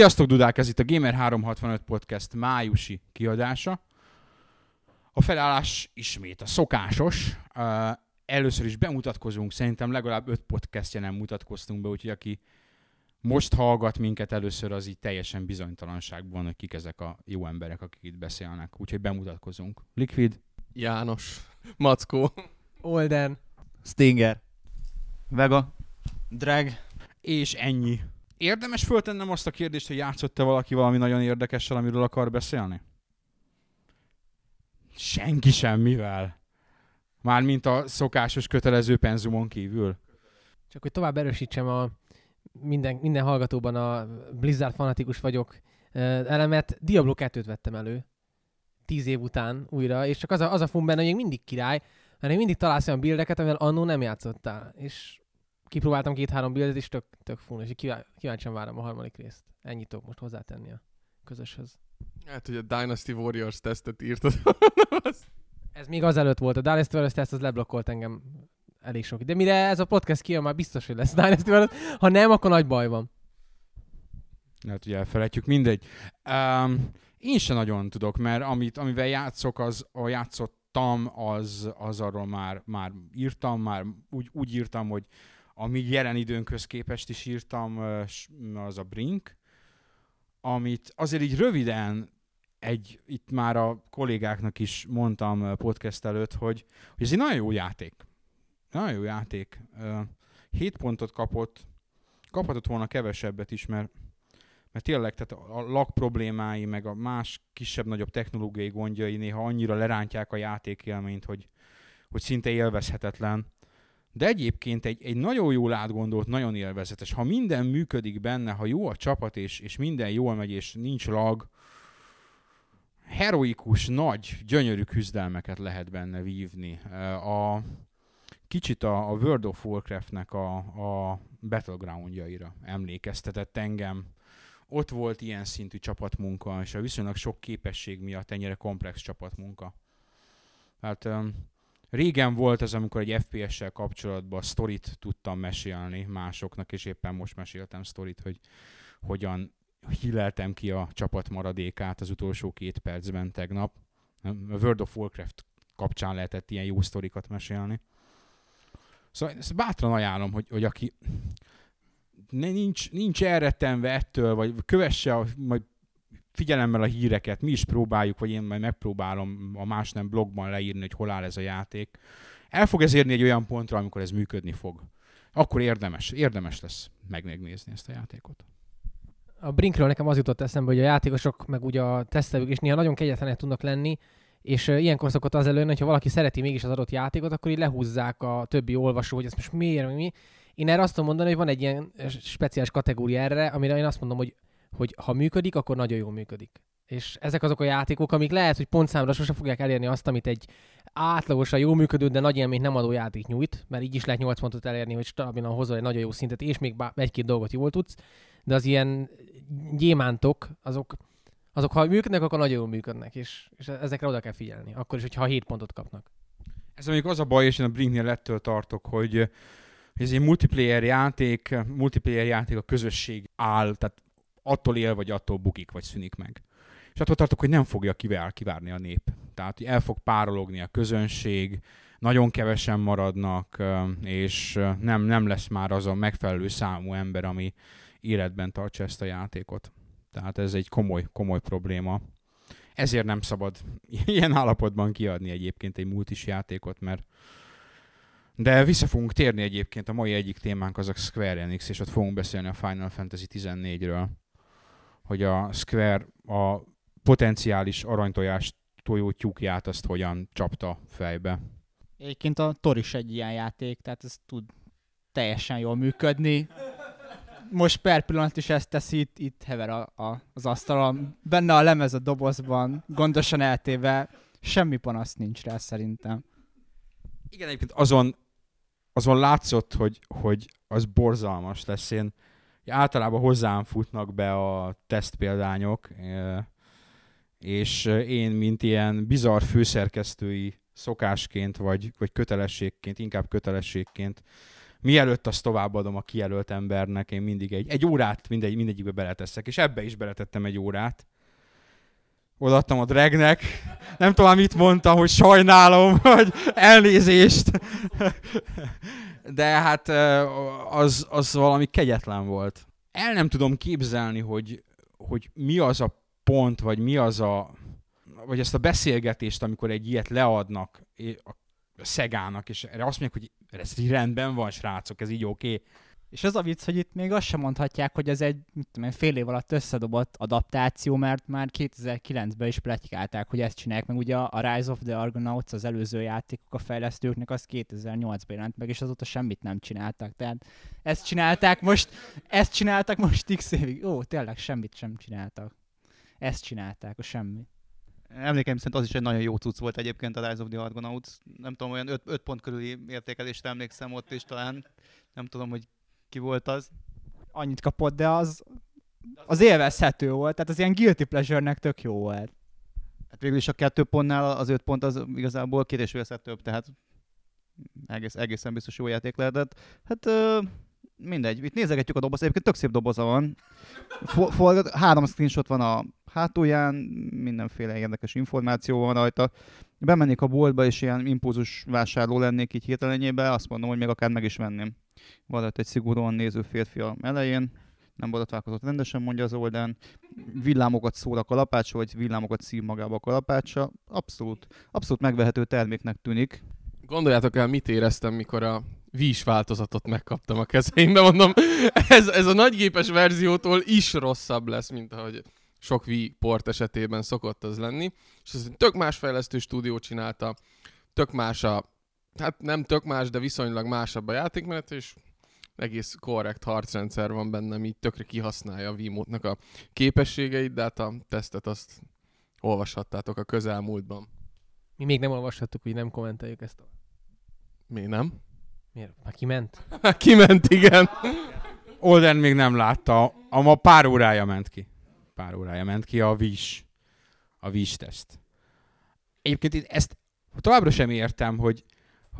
Sziasztok, Dudák! Ez itt a Gamer365 Podcast májusi kiadása. A felállás ismét a szokásos. Uh, először is bemutatkozunk, szerintem legalább öt podcastja nem mutatkoztunk be, úgyhogy aki most hallgat minket először, az így teljesen bizonytalanságban, hogy kik ezek a jó emberek, akik itt beszélnek. Úgyhogy bemutatkozunk. Liquid. János. Mackó. Olden. Stinger. Vega. Drag. És ennyi. Érdemes föltennem azt a kérdést, hogy játszott-e valaki valami nagyon érdekessel, amiről akar beszélni? Senki semmivel. Mármint a szokásos kötelező penzumon kívül. Csak hogy tovább erősítsem a minden, minden hallgatóban a Blizzard fanatikus vagyok elemet, Diablo 2-t vettem elő. Tíz év után újra, és csak az a, az a fun benne, hogy még mindig király, mert még mindig találsz olyan bildeket, amivel annó nem játszottál. És kipróbáltam két-három bildet, és tök, tök fun, és kíváncsian várom a harmadik részt. Ennyit tudok most hozzátenni a közöshöz. Hát, hogy a Dynasty Warriors tesztet írtad. ez még azelőtt volt. A Dynasty Warriors teszt az leblokkolt engem elég sok. De mire ez a podcast kijön, már biztos, hogy lesz Dynasty Warriors. Ha nem, akkor nagy baj van. Hát ugye elfelejtjük, mindegy. Um, én sem nagyon tudok, mert amit, amivel játszok, az a játszottam, az, az arról már, már írtam, már úgy, úgy írtam, hogy ami jelen időnkhöz képest is írtam, az a Brink, amit azért így röviden egy, itt már a kollégáknak is mondtam podcast előtt, hogy, hogy ez egy nagyon jó játék. Nagyon jó játék. 7 pontot kapott, kaphatott volna kevesebbet is, mert, mert tényleg tehát a lag problémái, meg a más kisebb-nagyobb technológiai gondjai néha annyira lerántják a játékélményt, hogy, hogy szinte élvezhetetlen. De egyébként egy, egy nagyon jól átgondolt, nagyon élvezetes. Ha minden működik benne, ha jó a csapat, és, és minden jól megy, és nincs lag, heroikus, nagy, gyönyörű küzdelmeket lehet benne vívni. A, kicsit a, a World of Warcraft-nek a, a battlegroundjaira emlékeztetett engem. Ott volt ilyen szintű csapatmunka, és a viszonylag sok képesség miatt ennyire komplex csapatmunka. Tehát Régen volt az, amikor egy FPS-sel kapcsolatban sztorit tudtam mesélni másoknak, és éppen most meséltem sztorit, hogy hogyan hilleltem ki a csapat maradékát az utolsó két percben tegnap. A World of Warcraft kapcsán lehetett ilyen jó sztorikat mesélni. Szóval ezt bátran ajánlom, hogy, hogy aki nincs, nincs elrettenve ettől, vagy kövesse, a, majd figyelemmel a híreket, mi is próbáljuk, vagy én majd megpróbálom a más nem blogban leírni, hogy hol áll ez a játék. El fog ez érni egy olyan pontra, amikor ez működni fog. Akkor érdemes, érdemes lesz megnézni ezt a játékot. A Brinkről nekem az jutott eszembe, hogy a játékosok, meg ugye a tesztelők is néha nagyon kegyetlenek tudnak lenni, és ilyenkor szokott az előni, hogyha valaki szereti mégis az adott játékot, akkor így lehúzzák a többi olvasó, hogy ezt most miért, mi. Én erre azt tudom mondani, hogy van egy ilyen speciális kategória erre, amire én azt mondom, hogy hogy ha működik, akkor nagyon jól működik. És ezek azok a játékok, amik lehet, hogy pontszámra sose fogják elérni azt, amit egy átlagosan jó működő, de nagy élményt nem adó játék nyújt, mert így is lehet 8 pontot elérni, hogy stabilan hozol egy nagyon jó szintet, és még egy-két dolgot jól tudsz, de az ilyen gyémántok, azok, azok ha működnek, akkor nagyon jól működnek, és, és ezekre oda kell figyelni, akkor is, hogyha 7 pontot kapnak. Ez mondjuk az a baj, és én a Brinknél lettől tartok, hogy ez egy multiplayer játék, multiplayer játék a közösség áll, tehát attól él, vagy attól bukik, vagy szűnik meg. És attól tartok, hogy nem fogja kivár, kivárni a nép. Tehát el fog párologni a közönség, nagyon kevesen maradnak, és nem, nem lesz már az a megfelelő számú ember, ami életben tartsa ezt a játékot. Tehát ez egy komoly, komoly probléma. Ezért nem szabad ilyen állapotban kiadni egyébként egy multis játékot, mert de vissza fogunk térni egyébként, a mai egyik témánk az a Square Enix, és ott fogunk beszélni a Final Fantasy 14-ről hogy a Square a potenciális aranytojás tojó tyúkját azt hogyan csapta fejbe. Egyébként a Tor is egy ilyen játék, tehát ez tud teljesen jól működni. Most per pillanat is ezt teszi, itt, itt hever a, a, az asztalon. Benne a lemez a dobozban, gondosan eltéve, semmi panasz nincs rá szerintem. Igen, egyébként azon, azon látszott, hogy, hogy az borzalmas lesz. Én általában hozzám futnak be a tesztpéldányok, és én, mint ilyen bizarr főszerkesztői szokásként, vagy, vagy kötelességként, inkább kötelességként mielőtt azt továbbadom a kijelölt embernek, én mindig egy, egy órát mindegy, mindegyikbe beleteszek, és ebbe is beletettem egy órát. Odaadtam a dragnek, nem tudom, mit mondtam, hogy sajnálom, hogy elnézést. De hát az, az valami kegyetlen volt. El nem tudom képzelni, hogy, hogy mi az a pont, vagy mi az a, vagy ezt a beszélgetést, amikor egy ilyet leadnak a szegának, és erre azt mondják, hogy ez így rendben van, srácok, ez így oké. Okay. És az a vicc, hogy itt még azt sem mondhatják, hogy ez egy mit tudom, fél év alatt összedobott adaptáció, mert már 2009-ben is pletykálták, hogy ezt csinálják, meg ugye a Rise of the Argonauts, az előző játékok a fejlesztőknek, az 2008-ban jelent meg, és azóta semmit nem csináltak. Tehát ezt csinálták most, ezt csináltak most x évig. Ó, tényleg semmit sem csináltak. Ezt csinálták, a semmi. Emlékeim szerint az is egy nagyon jó cucc volt egyébként a Rise of the Argonauts. Nem tudom, olyan 5 pont körüli értékelést emlékszem ott is talán. Nem tudom, hogy ki volt az. Annyit kapott, de az, az élvezhető volt, tehát az ilyen guilty pleasure-nek tök jó volt. Hát végül is a kettő pontnál az öt pont az igazából két és fél több, tehát egész, egészen biztos jó játék lehetett. Hát mindegy, itt nézegetjük a doboz, egyébként tök szép doboza van. For, három screenshot van a hátulján, mindenféle érdekes információ van rajta. Bemennék a boltba, és ilyen impulzus vásárló lennék így hirtelenjébe, azt mondom, hogy még akár meg is venném. Van egy szigorúan néző férfi a elején, nem borotválkozott rendesen, mondja az oldán. Villámokat szól a kalapácsa, vagy villámokat szív magába a kalapácsa. Abszolút, abszolút megvehető terméknek tűnik. Gondoljátok el, mit éreztem, mikor a vís változatot megkaptam a kezeimbe, mondom, ez, ez a nagygépes verziótól is rosszabb lesz, mint ahogy sok Wii port esetében szokott az lenni. És ez tök más fejlesztő stúdió csinálta, tök más a, hát nem tök más, de viszonylag másabb a játékmenet, és egész korrekt harcrendszer van benne, ami tökre kihasználja a Wiimote-nak a képességeit, de hát a tesztet azt olvashattátok a közelmúltban. Mi még nem olvashattuk, hogy nem kommenteljük ezt. A... Mi nem? Miért? Már kiment? Már kiment, igen. Olden még nem látta, a ma pár órája ment ki. Pár órája ment ki a VIS, a VIS teszt. Egyébként én ezt továbbra sem értem, hogy,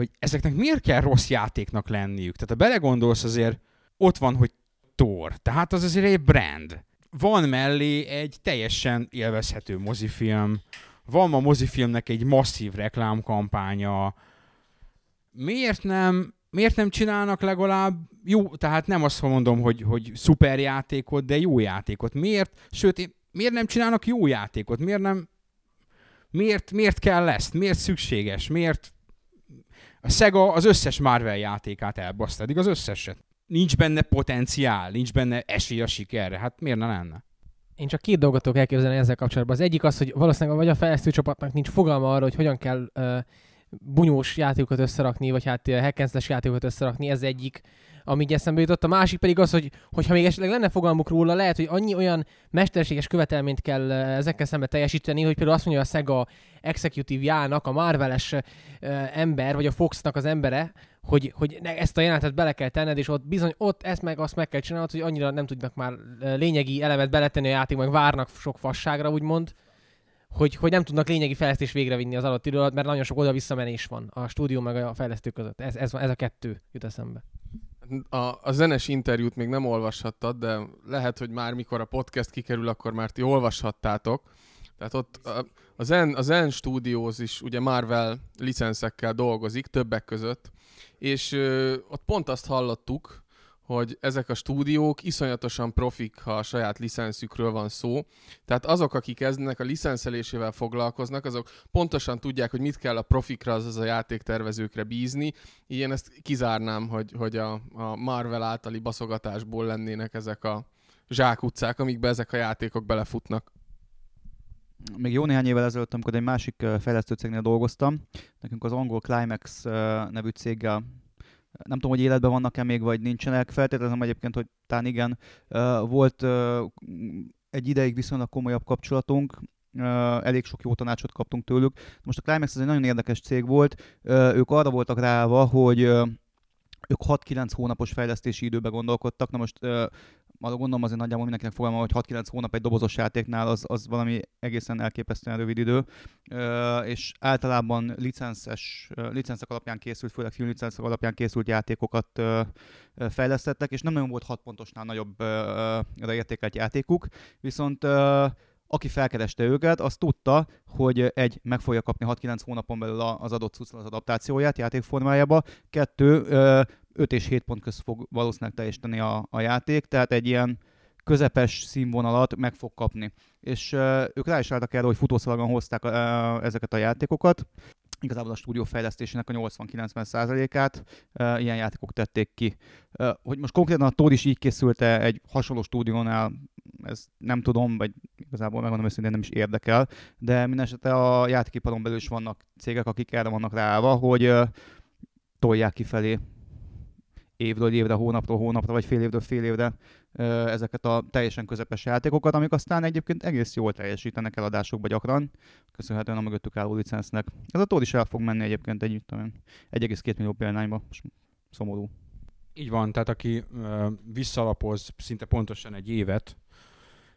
hogy ezeknek miért kell rossz játéknak lenniük. Tehát ha belegondolsz azért, ott van, hogy Thor. Tehát az azért egy brand. Van mellé egy teljesen élvezhető mozifilm, van a mozifilmnek egy masszív reklámkampánya, miért nem miért nem csinálnak legalább jó, tehát nem azt mondom, hogy, hogy szuper játékot, de jó játékot. Miért? Sőt, én, miért nem csinálnak jó játékot? Miért nem, miért, miért kell ezt? Miért szükséges? Miért a Sega az összes Marvel játékát elbaszta, eddig az összeset. Nincs benne potenciál, nincs benne esély a sikerre. Hát miért ne lenne? Én csak két dolgot tudok elképzelni ezzel kapcsolatban. Az egyik az, hogy valószínűleg vagy a fejlesztő csapatnak nincs fogalma arra, hogy hogyan kell uh, bunyós játékokat összerakni, vagy hát eh, hackenzles játékokat összerakni, ez egyik, ami így eszembe jutott. A másik pedig az, hogy hogyha még esetleg lenne fogalmuk róla, lehet, hogy annyi olyan mesterséges követelményt kell eh, ezekkel szembe teljesíteni, hogy például azt mondja a Sega Executive jának, a Marveles uh, ember, vagy a Foxnak az embere, hogy, hogy ezt a jelenetet bele kell tenned, és ott bizony ott ezt meg azt meg kell csinálnod, hogy annyira nem tudnak már lényegi elemet beletenni a játék, meg várnak sok fasságra, úgymond hogy, hogy nem tudnak lényegi fejlesztést végrevinni az adott idő alatt, mert nagyon sok oda-vissza menés van a stúdió meg a fejlesztő között. Ez, ez, ez a kettő jut eszembe. A, a zenes interjút még nem olvashattad, de lehet, hogy már mikor a podcast kikerül, akkor már ti olvashattátok. Tehát ott a, Zen, a Zen Studios is ugye Marvel licenszekkel dolgozik, többek között, és ö, ott pont azt hallottuk, hogy ezek a stúdiók iszonyatosan profik, ha a saját licenszükről van szó. Tehát azok, akik eznek a licenszelésével foglalkoznak, azok pontosan tudják, hogy mit kell a profikra, azaz a játéktervezőkre bízni. Ilyen ezt kizárnám, hogy, hogy a, a Marvel általi baszogatásból lennének ezek a zsákutcák, amikbe ezek a játékok belefutnak. Még jó néhány évvel ezelőtt, amikor egy másik fejlesztő dolgoztam, nekünk az angol Climax nevű céggel nem tudom, hogy életben vannak-e még, vagy nincsenek. Feltételezem egyébként, hogy talán igen. Volt egy ideig viszonylag komolyabb kapcsolatunk, elég sok jó tanácsot kaptunk tőlük. Most a Climax ez egy nagyon érdekes cég volt. Ők arra voltak ráva, hogy ők 6-9 hónapos fejlesztési időbe gondolkodtak. Na most arra gondolom azért nagyjából mindenkinek fogalma, hogy 6-9 hónap egy dobozos játéknál az, az valami egészen elképesztően rövid idő, és általában licenszes, ö, licenszek alapján készült, főleg filmlicenszek alapján készült játékokat fejlesztettek, és nem nagyon volt 6 pontosnál nagyobb értékelt játékuk, viszont aki felkereste őket, az tudta, hogy egy, meg fogja kapni 6-9 hónapon belül az adott cuccra az adaptációját játékformájába, kettő, 5 és 7 pont közt fog valószínűleg teljesíteni a, a játék, tehát egy ilyen közepes színvonalat meg fog kapni. És uh, ők rá is álltak erre, hogy futószalagon hozták ezeket a játékokat. Igazából a stúdió fejlesztésének a 80-90%-át uh, ilyen játékok tették ki. Hogy most konkrétan a Tód is így készült-e egy hasonló stúdiónál, ezt nem tudom, vagy igazából megmondom őszintén nem is érdekel, de minden esetre a játékiparon belül is vannak cégek, akik erre vannak ráállva, hogy uh, tolják kifelé évről évre, hónapról hónapra, vagy fél évről fél évre ezeket a teljesen közepes játékokat, amik aztán egyébként egész jól teljesítenek eladásokba gyakran, köszönhetően a mögöttük álló licensznek. Ez a tód is el fog menni egyébként egy, 1,2 millió példányba, szomorú. Így van, tehát aki uh, visszalapoz szinte pontosan egy évet,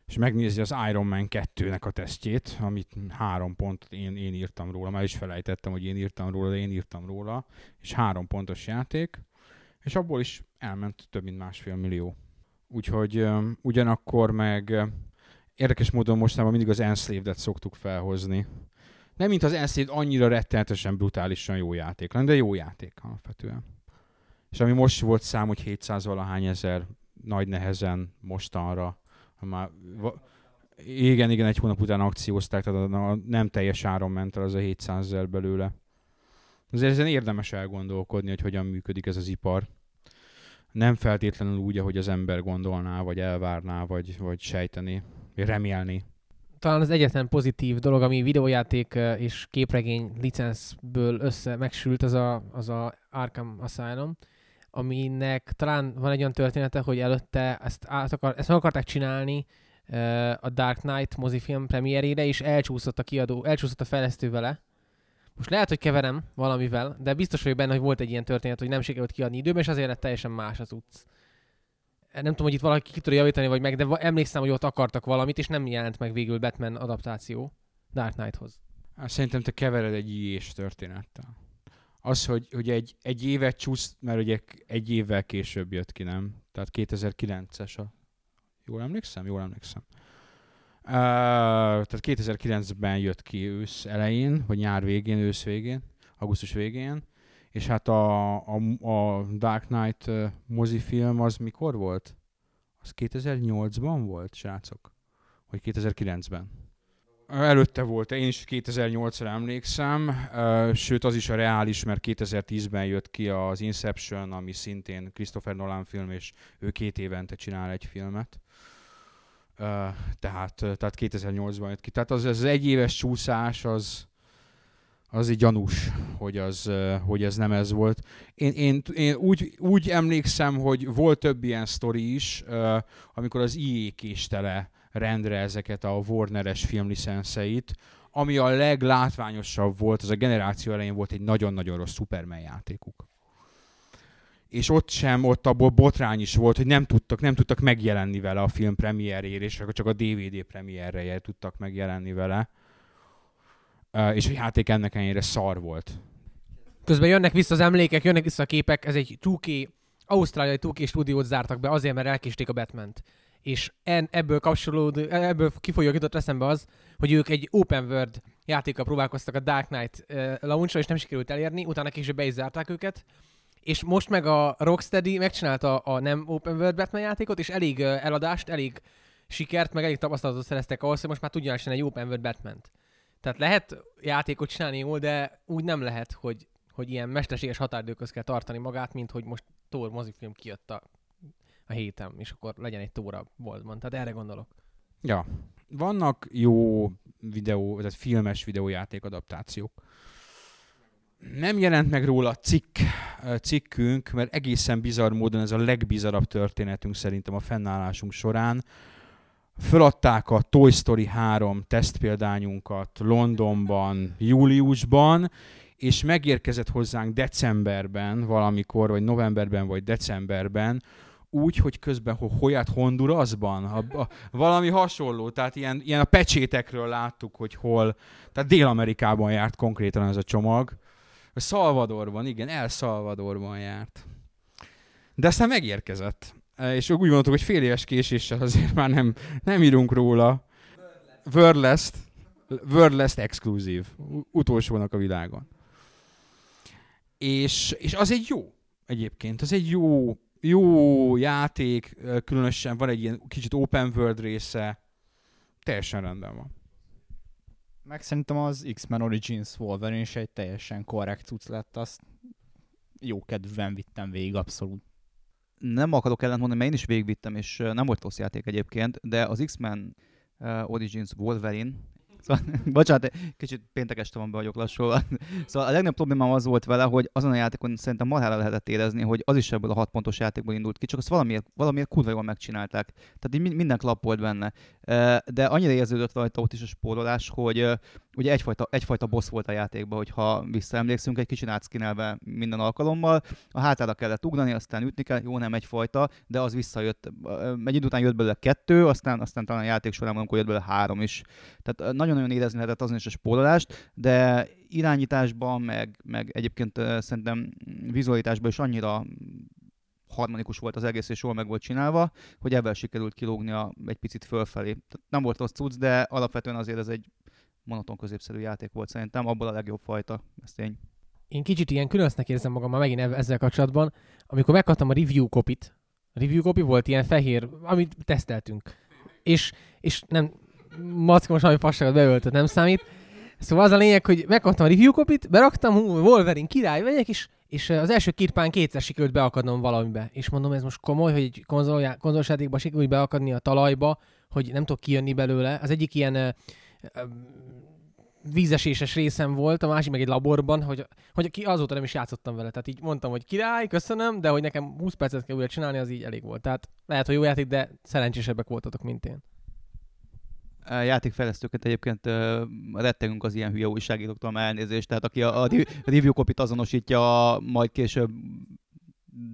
és megnézi az Iron Man 2-nek a tesztjét, amit három pont én, én írtam róla, már is felejtettem, hogy én írtam róla, de én írtam róla, és három pontos játék, és abból is elment több mint másfél millió. Úgyhogy ugyanakkor meg érdekes módon mostanában mindig az Enslaved-et szoktuk felhozni. Nem, mint az Enslaved annyira rettenetesen brutálisan jó játék lenne, de jó játék alapvetően. És ami most volt szám, hogy 700 valahány ezer nagy nehezen mostanra, már igen, igen, egy hónap után akciózták, tehát a nem teljes áron ment el az a 700 ezer belőle. Azért ezen érdemes elgondolkodni, hogy hogyan működik ez az ipar. Nem feltétlenül úgy, ahogy az ember gondolná, vagy elvárná, vagy, vagy sejteni, vagy remélni. Talán az egyetlen pozitív dolog, ami videójáték és képregény licenszből össze megsült, az a, az a Arkham Asylum, aminek talán van egy olyan története, hogy előtte ezt, akar, ezt meg akarták csinálni a Dark Knight mozifilm premierére, és elcsúszott a kiadó, elcsúszott a fejlesztő vele, most lehet, hogy keverem valamivel, de biztos vagyok benne, hogy volt egy ilyen történet, hogy nem sikerült kiadni időben, és azért lett teljesen más az utc. Nem tudom, hogy itt valaki ki tudja javítani, vagy meg, de emlékszem, hogy ott akartak valamit, és nem jelent meg végül Batman adaptáció Dark Knighthoz. Hát szerintem te kevered egy ilyes történettel. Az, hogy, hogy egy, egy évet csúsz, mert ugye egy évvel később jött ki, nem? Tehát 2009-es a... Jól emlékszem? Jól emlékszem. Tehát 2009-ben jött ki ősz elején, vagy nyár végén, ősz végén, augusztus végén, és hát a, a, a Dark Knight mozifilm az mikor volt? Az 2008-ban volt, srácok? Vagy 2009-ben? Előtte volt, én is 2008-ra emlékszem, sőt az is a reális, mert 2010-ben jött ki az Inception, ami szintén Christopher Nolan film, és ő két évente csinál egy filmet tehát, tehát 2008-ban jött ki. Tehát az, az egyéves csúszás az, az így gyanús, hogy, az, hogy ez nem ez volt. Én, én, én úgy, úgy emlékszem, hogy volt több ilyen sztori is, amikor az IE késtele rendre ezeket a Warner-es filmlicenszeit, ami a leglátványosabb volt, az a generáció elején volt egy nagyon-nagyon rossz Superman játékuk és ott sem, ott abból botrány is volt, hogy nem tudtak, nem tudtak megjelenni vele a film premierjére, és csak a DVD premierre tudtak megjelenni vele. És a játék ennek ennyire szar volt. Közben jönnek vissza az emlékek, jönnek vissza a képek, ez egy 2K, ausztráliai 2K stúdiót zártak be azért, mert elkésték a batman -t. És en, ebből kapcsolódó, ebből kifolyólag jutott eszembe az, hogy ők egy open world játékkal próbálkoztak a Dark Knight uh, launch és nem sikerült elérni, utána később be is zárták őket, és most meg a Rocksteady megcsinálta a nem Open World Batman játékot, és elég eladást, elég sikert, meg elég tapasztalatot szereztek ahhoz, hogy most már tudjanak csinálni egy Open World batman. Tehát lehet játékot csinálni jól, de úgy nem lehet, hogy, hogy ilyen mesterséges határidőköz kell tartani magát, mint hogy most Thor mozifilm kijött a, a héten, és akkor legyen egy Tóra boltban. Tehát erre gondolok. Ja. Vannak jó videó, tehát filmes videójáték adaptációk nem jelent meg róla cikk, cikkünk, mert egészen bizarr módon ez a legbizarabb történetünk szerintem a fennállásunk során. Föladták a Toy Story 3 tesztpéldányunkat Londonban, júliusban, és megérkezett hozzánk decemberben valamikor, vagy novemberben, vagy decemberben úgy, hogy közben ho- Hoyát Hondurasban, a, a, valami hasonló, tehát ilyen, ilyen a pecsétekről láttuk, hogy hol, tehát Dél-Amerikában járt konkrétan ez a csomag. A Salvadorban, igen, El Salvadorban járt. De aztán megérkezett. E, És úgy gondoltuk, hogy fél éves késéssel azért már nem, nem írunk róla. Wordless, Wordless exkluzív. Utolsónak a világon. És, és az egy jó egyébként. Az egy jó, jó játék, ö, különösen van egy ilyen kicsit open world része. Teljesen rendben van. Meg szerintem az X-Men Origins Wolverine is egy teljesen korrekt cucc lett, azt jó kedvűen vittem végig abszolút. Nem akarok ellentmondani, mert én is végigvittem, és nem volt rossz játék egyébként, de az X-Men Origins Wolverine, Szóval, bocsánat, kicsit péntek este van be vagyok lassulva. Szóval a legnagyobb problémám az volt vele, hogy azon a játékon szerintem marhára lehetett érezni, hogy az is ebből a 6 pontos játékból indult ki, csak azt valamiért, valamiért kurva jól megcsinálták. Tehát így min- minden klap volt benne. De annyira érződött rajta ott is a spórolás, hogy ugye egyfajta, egyfajta boss volt a játékban, hogyha visszaemlékszünk, egy kicsit átszkinelve minden alkalommal. A hátára kellett ugrani, aztán ütni kell, jó nem egyfajta, de az visszajött. Egy idő után jött belőle kettő, aztán, aztán talán a játék során valamikor jött belőle három is. Tehát nagyon-nagyon érezni lehetett azon is a spórolást, de irányításban, meg, meg egyébként szerintem vizualitásban is annyira harmonikus volt az egész, és jól meg volt csinálva, hogy ebben sikerült kilógnia egy picit fölfelé. Tehát nem volt rossz cucc, de alapvetően azért ez egy monoton középszerű játék volt szerintem, abból a legjobb fajta, ez tény. Én kicsit ilyen különösnek érzem magam már megint ezzel kapcsolatban, amikor megkaptam a review copy-t. A review copy volt ilyen fehér, amit teszteltünk. És, és nem, Macka most valami fasságot beöltött, nem számít. Szóval az a lényeg, hogy megkaptam a review copy-t, beraktam, hú, Wolverine király, vegyek, és, és az első kirpán kétszer sikerült beakadnom valamibe. És mondom, ez most komoly, hogy egy konzoljá- konzolos játékba sikerült beakadni a talajba, hogy nem tudok kijönni belőle. Az egyik ilyen vízeséses részem volt, a másik meg egy laborban, hogy, hogy ki azóta nem is játszottam vele. Tehát így mondtam, hogy király, köszönöm, de hogy nekem 20 percet kell újra csinálni, az így elég volt. Tehát lehet, hogy jó játék, de szerencsésebbek voltatok, mint én. A játékfejlesztőket egyébként rettegünk az ilyen hülye újságíróktól, már elnézést, tehát aki a, a re- review copy azonosítja a majd később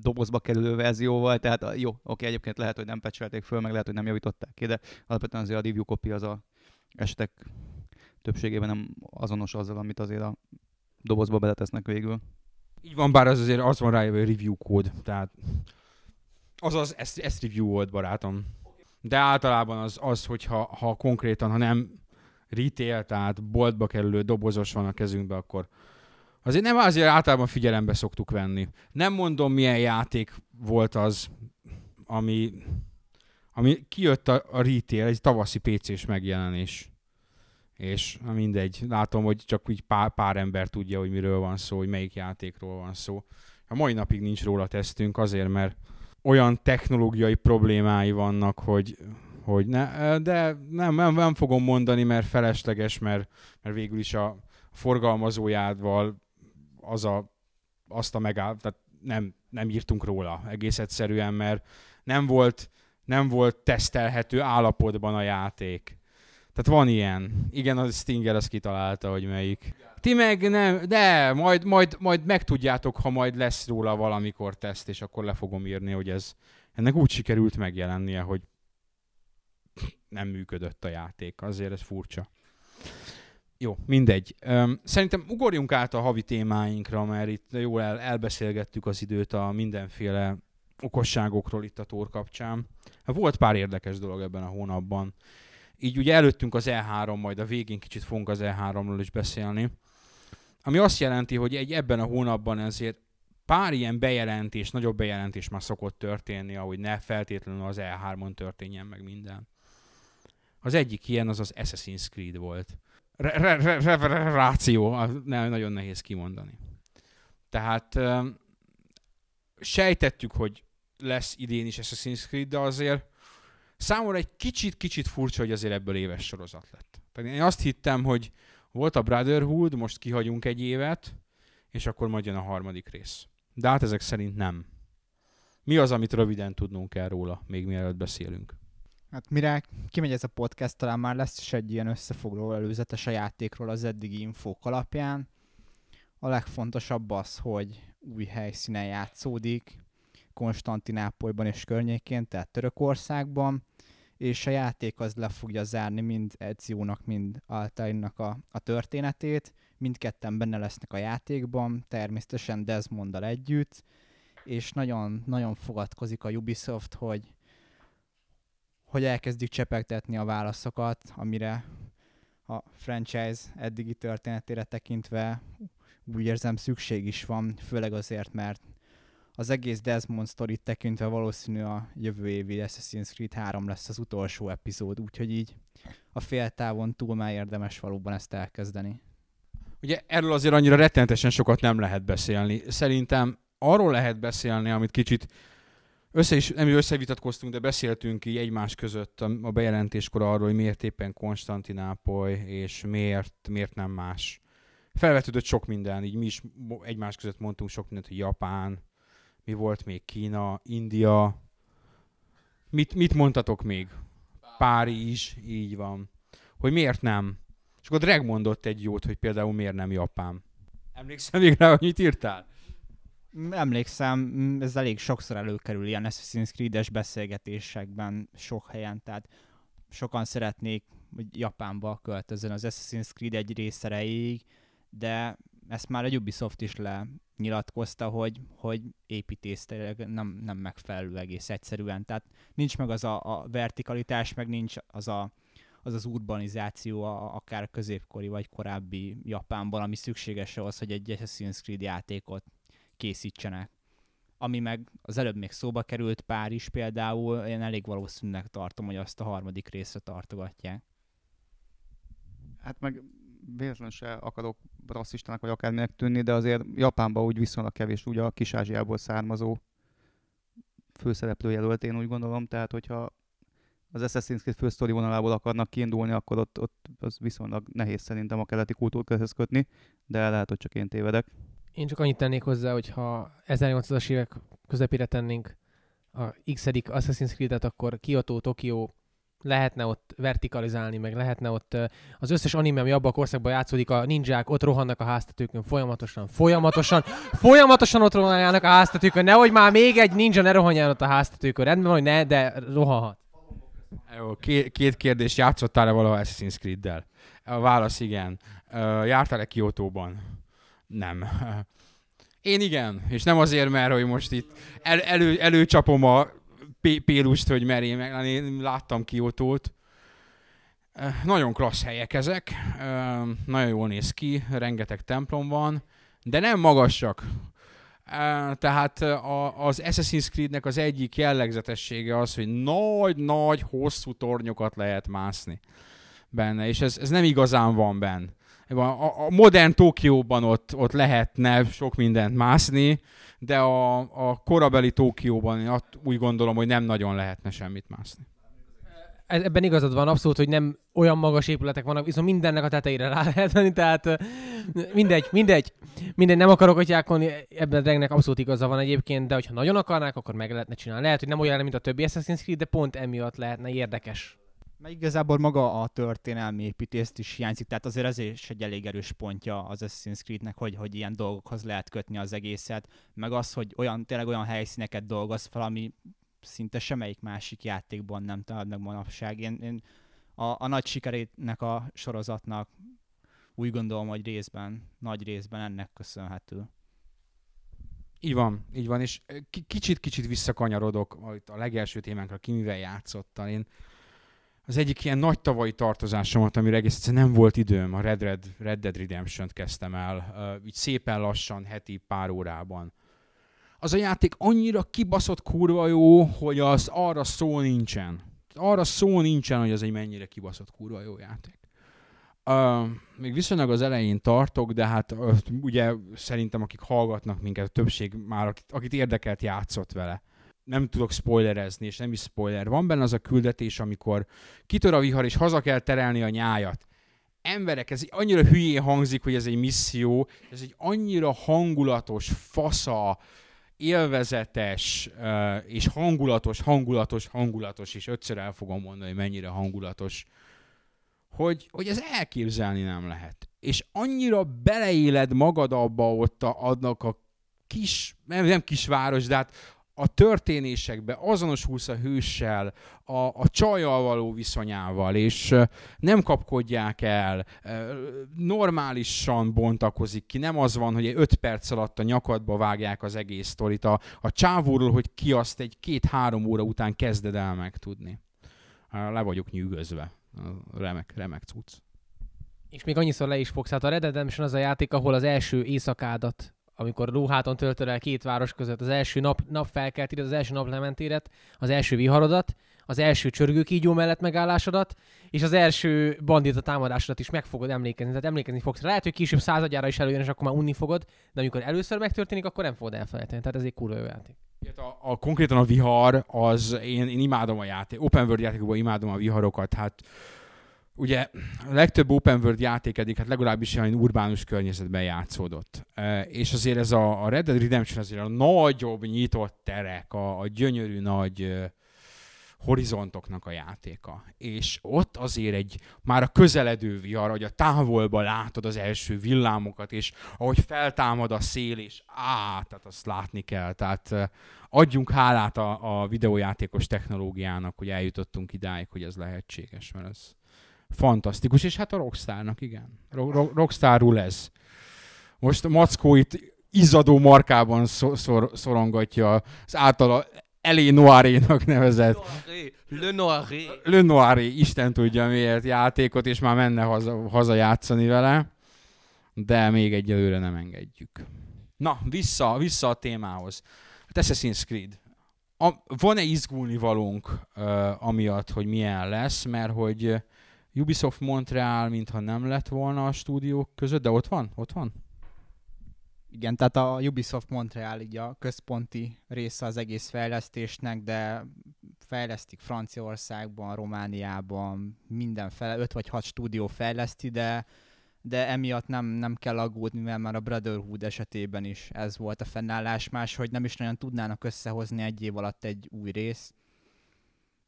dobozba kerülő verzióval, tehát jó, oké, egyébként lehet, hogy nem pecselték föl, meg lehet, hogy nem javították ki, de alapvetően azért a review copy az a estek többségében nem azonos azzal, amit azért a dobozba beletesznek végül. Így van, bár az azért az van rájövő, hogy review kód, tehát azaz, ezt, ezt review volt, barátom. De általában az, az hogyha ha konkrétan, ha nem retail, tehát boltba kerülő dobozos van a kezünkbe, akkor azért nem azért általában figyelembe szoktuk venni. Nem mondom, milyen játék volt az, ami, ami kijött a, a retail, egy tavaszi PC-s megjelenés. És na mindegy, látom, hogy csak úgy pár, pár ember tudja, hogy miről van szó, hogy melyik játékról van szó. A mai napig nincs róla tesztünk azért, mert olyan technológiai problémái vannak, hogy, hogy ne, de nem, nem, nem fogom mondani, mert felesleges, mert, mert végül is a forgalmazójával az a, azt a megáll, tehát nem, nem írtunk róla egész egyszerűen, mert nem volt, nem volt tesztelhető állapotban a játék. Tehát van ilyen. Igen, a Stinger azt kitalálta, hogy melyik. Ti meg nem, de majd, majd, majd megtudjátok, ha majd lesz róla valamikor teszt, és akkor le fogom írni, hogy ez ennek úgy sikerült megjelennie, hogy nem működött a játék. Azért ez furcsa. Jó, mindegy. Szerintem ugorjunk át a havi témáinkra, mert itt jól el, elbeszélgettük az időt a mindenféle okosságokról itt a tór kapcsán. Volt pár érdekes dolog ebben a hónapban. Így ugye előttünk az E3, majd a végén kicsit fogunk az E3-ról is beszélni. Ami azt jelenti, hogy egy ebben a hónapban ezért pár ilyen bejelentés, nagyobb bejelentés már szokott történni, ahogy ne feltétlenül az E3-on történjen meg minden. Az egyik ilyen az az Assassin's Creed volt. Ráció, nagyon nehéz kimondani. Tehát sejtettük, hogy lesz idén is Assassin's Creed, de azért számomra egy kicsit-kicsit furcsa, hogy azért ebből éves sorozat lett. Tehát én azt hittem, hogy volt a Brotherhood, most kihagyunk egy évet, és akkor majd jön a harmadik rész. De hát ezek szerint nem. Mi az, amit röviden tudnunk kell róla, még mielőtt beszélünk? Hát mire kimegy ez a podcast, talán már lesz is egy ilyen összefoglaló előzetes a játékról az eddigi infók alapján. A legfontosabb az, hogy új helyszínen játszódik, Konstantinápolyban és környékén, tehát Törökországban, és a játék az le fogja zárni mind Ezionak, mind Altairnak a, a történetét. Mindketten benne lesznek a játékban, természetesen Desmonddal együtt, és nagyon, nagyon fogadkozik a Ubisoft, hogy, hogy elkezdik csepegtetni a válaszokat, amire a franchise eddigi történetére tekintve úgy érzem szükség is van, főleg azért, mert az egész Desmond story tekintve valószínű a jövő évi Assassin's Creed 3 lesz az utolsó epizód, úgyhogy így a féltávon túl már érdemes valóban ezt elkezdeni. Ugye erről azért annyira rettenetesen sokat nem lehet beszélni. Szerintem arról lehet beszélni, amit kicsit össze is, nem összevitatkoztunk, de beszéltünk így egymás között a bejelentéskor arról, hogy miért éppen Konstantinápoly, és miért, miért nem más. Felvetődött sok minden, így mi is egymás között mondtunk sok mindent, hogy Japán, mi volt még Kína, India, mit, mit mondtatok még? Párizs, így van. Hogy miért nem? És akkor Dreg mondott egy jót, hogy például miért nem Japán. Emlékszem még rá, hogy mit írtál? Emlékszem, ez elég sokszor előkerül ilyen Assassin's Creed-es beszélgetésekben sok helyen, tehát sokan szeretnék, hogy Japánba költözön az Assassin's Creed egy rész erejéig, de ezt már a Ubisoft is lenyilatkozta, hogy, hogy építésztől nem, nem megfelelő egész egyszerűen. Tehát nincs meg az a, a vertikalitás, meg nincs az a, az, az urbanizáció a, akár középkori vagy korábbi Japánban, ami szükséges ahhoz, hogy egy Assassin's Creed játékot készítsenek. Ami meg az előbb még szóba került Párizs például, én elég valószínűnek tartom, hogy azt a harmadik részre tartogatják. Hát meg véletlenül se akarok rasszistának vagy akárminek tűnni, de azért Japánban úgy viszonylag kevés úgy a Kis-Ázsiából származó főszereplő jelölt, én úgy gondolom, tehát hogyha az Assassin's Creed fő sztori vonalából akarnak kiindulni, akkor ott, ott az viszonylag nehéz szerintem a keleti kultúrkörhöz kötni, de lehet, hogy csak én tévedek. Én csak annyit tennék hozzá, hogy ha 1800-as évek közepére tennénk a x Assassin's Creed-et, akkor Kyoto, Tokió, lehetne ott vertikalizálni, meg lehetne ott az összes anime, ami abban a korszakban játszódik, a ninják ott rohannak a háztetőkön folyamatosan, folyamatosan, folyamatosan ott rohannak a háztetőkön, nehogy már még egy ninja ne rohanjál ott a háztetőkön. Rendben hogy ne, de rohanhat. Jó, két kérdés. Játszottál-e valaha Assassin's Creed-del? A válasz igen. Jártál-e Kiotóban? Nem. Én igen, és nem azért, mert hogy most itt el, elő, előcsapom a Pélust, hogy merjé meg. Én láttam Kiotót. Nagyon klassz helyek ezek, nagyon jól néz ki, rengeteg templom van, de nem magasak. Tehát az Assassin's Creed-nek az egyik jellegzetessége az, hogy nagy-nagy, hosszú tornyokat lehet mászni benne, és ez, ez nem igazán van benne. A, a modern Tokióban ott, ott lehetne sok mindent mászni, de a, a korabeli Tokióban úgy gondolom, hogy nem nagyon lehetne semmit mászni. Ebben igazad van abszolút, hogy nem olyan magas épületek vannak, viszont mindennek a tetejére rá lehet venni, tehát mindegy, mindegy, mindegy, nem akarok atyákolni, ebben regnek abszolút igaza van egyébként, de hogyha nagyon akarnák, akkor meg lehetne csinálni. Lehet, hogy nem olyan, mint a többi Assassin's Creed, de pont emiatt lehetne érdekes. Mert igazából maga a történelmi építést is hiányzik, tehát azért ez is egy elég erős pontja az Assassin's Creed-nek, hogy, hogy ilyen dolgokhoz lehet kötni az egészet, meg az, hogy olyan, tényleg olyan helyszíneket dolgoz fel, ami szinte semmelyik másik játékban nem talál meg manapság. Én, én a, a nagy sikerének a sorozatnak úgy gondolom, hogy részben, nagy részben ennek köszönhető. Így van, így van, és kicsit-kicsit visszakanyarodok a legelső témánkra, ki mivel játszottal. Én az egyik ilyen nagy tavalyi tartozásomat, amire egész egyszerűen nem volt időm, a Red, Red, Red Dead Redemption-t kezdtem el, így szépen lassan, heti pár órában. Az a játék annyira kibaszott kurva jó, hogy az arra szó nincsen. Arra szó nincsen, hogy az egy mennyire kibaszott kurva jó játék. Uh, még viszonylag az elején tartok, de hát uh, ugye szerintem akik hallgatnak minket, a többség már, akit, akit érdekelt, játszott vele nem tudok spoilerezni, és nem is spoiler. Van benne az a küldetés, amikor kitör a vihar, és haza kell terelni a nyájat. Emberek, ez annyira hülyén hangzik, hogy ez egy misszió, ez egy annyira hangulatos, fasza, élvezetes, és hangulatos, hangulatos, hangulatos, és ötször el fogom mondani, hogy mennyire hangulatos, hogy, hogy ez elképzelni nem lehet. És annyira beleéled magad abba ott a, adnak a kis, nem, nem kisváros, de hát a történésekbe azonosulsz a hőssel, a, a csajjal való viszonyával, és nem kapkodják el, normálisan bontakozik ki, nem az van, hogy egy öt perc alatt a nyakadba vágják az egész sztorit, a, a csávóról, hogy ki azt egy két-három óra után kezded el megtudni. Le vagyok nyűgözve. Remek, remek cucc. És még annyiszor le is fogsz. Hát a Red Redemption az a játék, ahol az első éjszakádat amikor lóháton töltöd el két város között, az első nap, nap felkeltéret, az első nap lementéret, az első viharodat, az első csörgőkígyó mellett megállásodat, és az első bandita támadásodat is meg fogod emlékezni. Tehát emlékezni fogsz. Lehet, hogy később századjára is előjön, és akkor már unni fogod, de amikor először megtörténik, akkor nem fogod elfelejteni. Tehát ez egy kurva jó játék. A, a, konkrétan a vihar, az én, én imádom a játék. Open world játékokban imádom a viharokat. Hát ugye a legtöbb open world játék eddig hát legalábbis olyan urbánus környezetben játszódott. És azért ez a, a Red Dead Redemption azért a nagyobb nyitott terek, a, a gyönyörű nagy horizontoknak a játéka. És ott azért egy már a közeledő vihar, hogy a távolba látod az első villámokat, és ahogy feltámad a szél, és á, tehát azt látni kell. Tehát adjunk hálát a, a videójátékos technológiának, hogy eljutottunk idáig, hogy ez lehetséges, mert ez fantasztikus, és hát a Rockstarnak, igen. Ro- Rockstar ez. Most a Mackó itt izadó markában szor- szorongatja az általa Elé Noirénak nevezett. Le Noiré. Le Noiré, Isten tudja miért játékot, és már menne haza, haza játszani vele. De még egyelőre nem engedjük. Na, vissza, vissza a témához. Hát Assassin's Creed. A, van-e izgulni valónk uh, amiatt, hogy milyen lesz, mert hogy Ubisoft Montreal mintha nem lett volna a stúdiók között, de ott van? Ott van? Igen, tehát a Ubisoft Montreal így a központi része az egész fejlesztésnek, de fejlesztik Franciaországban, Romániában, mindenfele, öt vagy hat stúdió fejleszti, de, de emiatt nem, nem kell aggódni, mert már a Brotherhood esetében is ez volt a fennállás, más, hogy nem is nagyon tudnának összehozni egy év alatt egy új rész.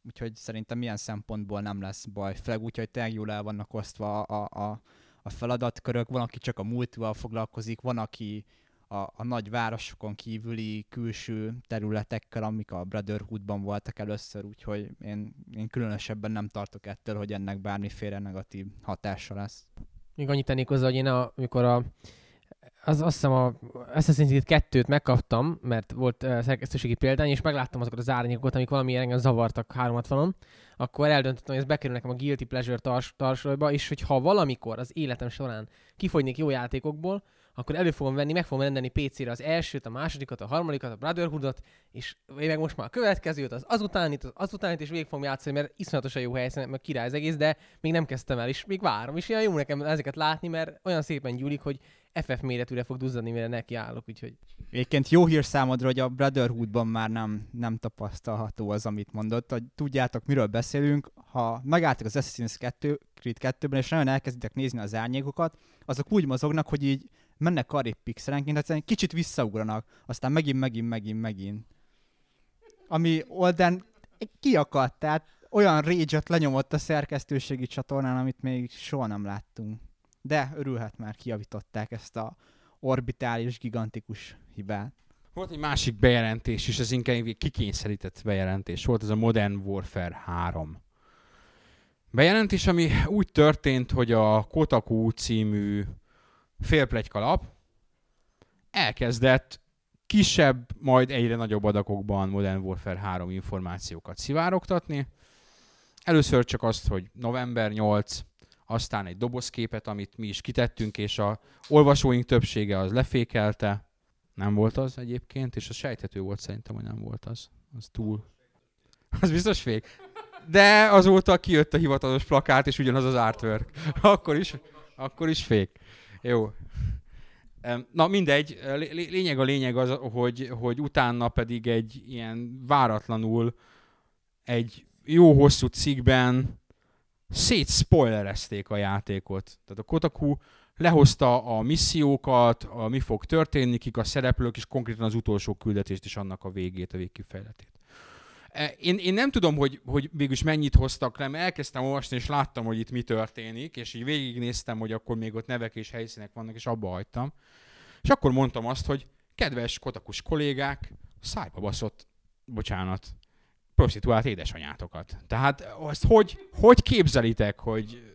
Úgyhogy szerintem ilyen szempontból nem lesz baj. Főleg úgy, hogy tényleg jól el vannak osztva a, a, a feladatkörök, van, aki csak a múltval foglalkozik, van, aki a, a nagy városokon kívüli külső területekkel, amik a Brotherhoodban voltak először, úgyhogy én, én különösebben nem tartok ettől, hogy ennek bármiféle negatív hatása lesz. Még annyit tennék hozzá, hogy én a, amikor a az azt hiszem a Assassin's Creed 2-t megkaptam, mert volt uh, szerkesztőségi példány, és megláttam azokat az árnyékokat, amik valami engem zavartak 360-on, akkor eldöntöttem, hogy ez bekerül nekem a Guilty Pleasure tars- tarsolyba, és hogyha valamikor az életem során kifogynék jó játékokból, akkor elő fogom venni, meg fogom rendelni PC-re az elsőt, a másodikat, a harmadikat, a Brotherhoodot, és meg most már a következőt, az azutánit, az azutánit, és végig fogom játszani, mert iszonyatosan jó helyszínen, meg király az egész, de még nem kezdtem el, és még várom, és ilyen jó nekem ezeket látni, mert olyan szépen gyúlik, hogy FF méretűre fog duzzadni, mire nekiállok, úgyhogy... Egyébként jó hír számodra, hogy a Brotherhoodban már nem, nem tapasztalható az, amit mondott. Hogy tudjátok, miről beszélünk. Ha megálltok az Assassin's 2, Creed 2-ben, és nagyon elkezditek nézni az árnyékokat, azok úgy mozognak, hogy így mennek karib pixelenként, egyszerűen kicsit visszaugranak, aztán megint, megint, megint, megint. Ami Olden kiakadt, tehát olyan rage lenyomott a szerkesztőségi csatornán, amit még soha nem láttunk. De örülhet már, kiavították ezt a orbitális, gigantikus hibát. Volt egy másik bejelentés is, ez inkább egy kikényszerített bejelentés. Volt ez a Modern Warfare 3. Bejelentés, ami úgy történt, hogy a Kotaku című félplegykalap elkezdett kisebb, majd egyre nagyobb adagokban Modern Warfare 3 információkat szivárogtatni. Először csak azt, hogy november 8, aztán egy dobozképet, amit mi is kitettünk, és a olvasóink többsége az lefékelte. Nem volt az egyébként, és az sejthető volt szerintem, hogy nem volt az. Az túl. Az biztos fék. De azóta kijött a hivatalos plakát, és ugyanaz az artwork. Akkor is, akkor is fék. Jó. Na mindegy, lényeg a lényeg az, hogy, hogy utána pedig egy ilyen váratlanul egy jó hosszú cikkben szétszpoilerezték a játékot. Tehát a Kotaku lehozta a missziókat, a mi fog történni, kik a szereplők, és konkrétan az utolsó küldetést is annak a végét, a végkifejletét. E, én, én nem tudom, hogy, hogy végülis mennyit hoztak le, mert elkezdtem olvasni, és láttam, hogy itt mi történik, és így végignéztem, hogy akkor még ott nevek és helyszínek vannak, és abba hagytam. És akkor mondtam azt, hogy kedves kotakus kollégák, szájba baszott bocsánat, prostituált édesanyátokat. Tehát azt hogy, hogy képzelitek, hogy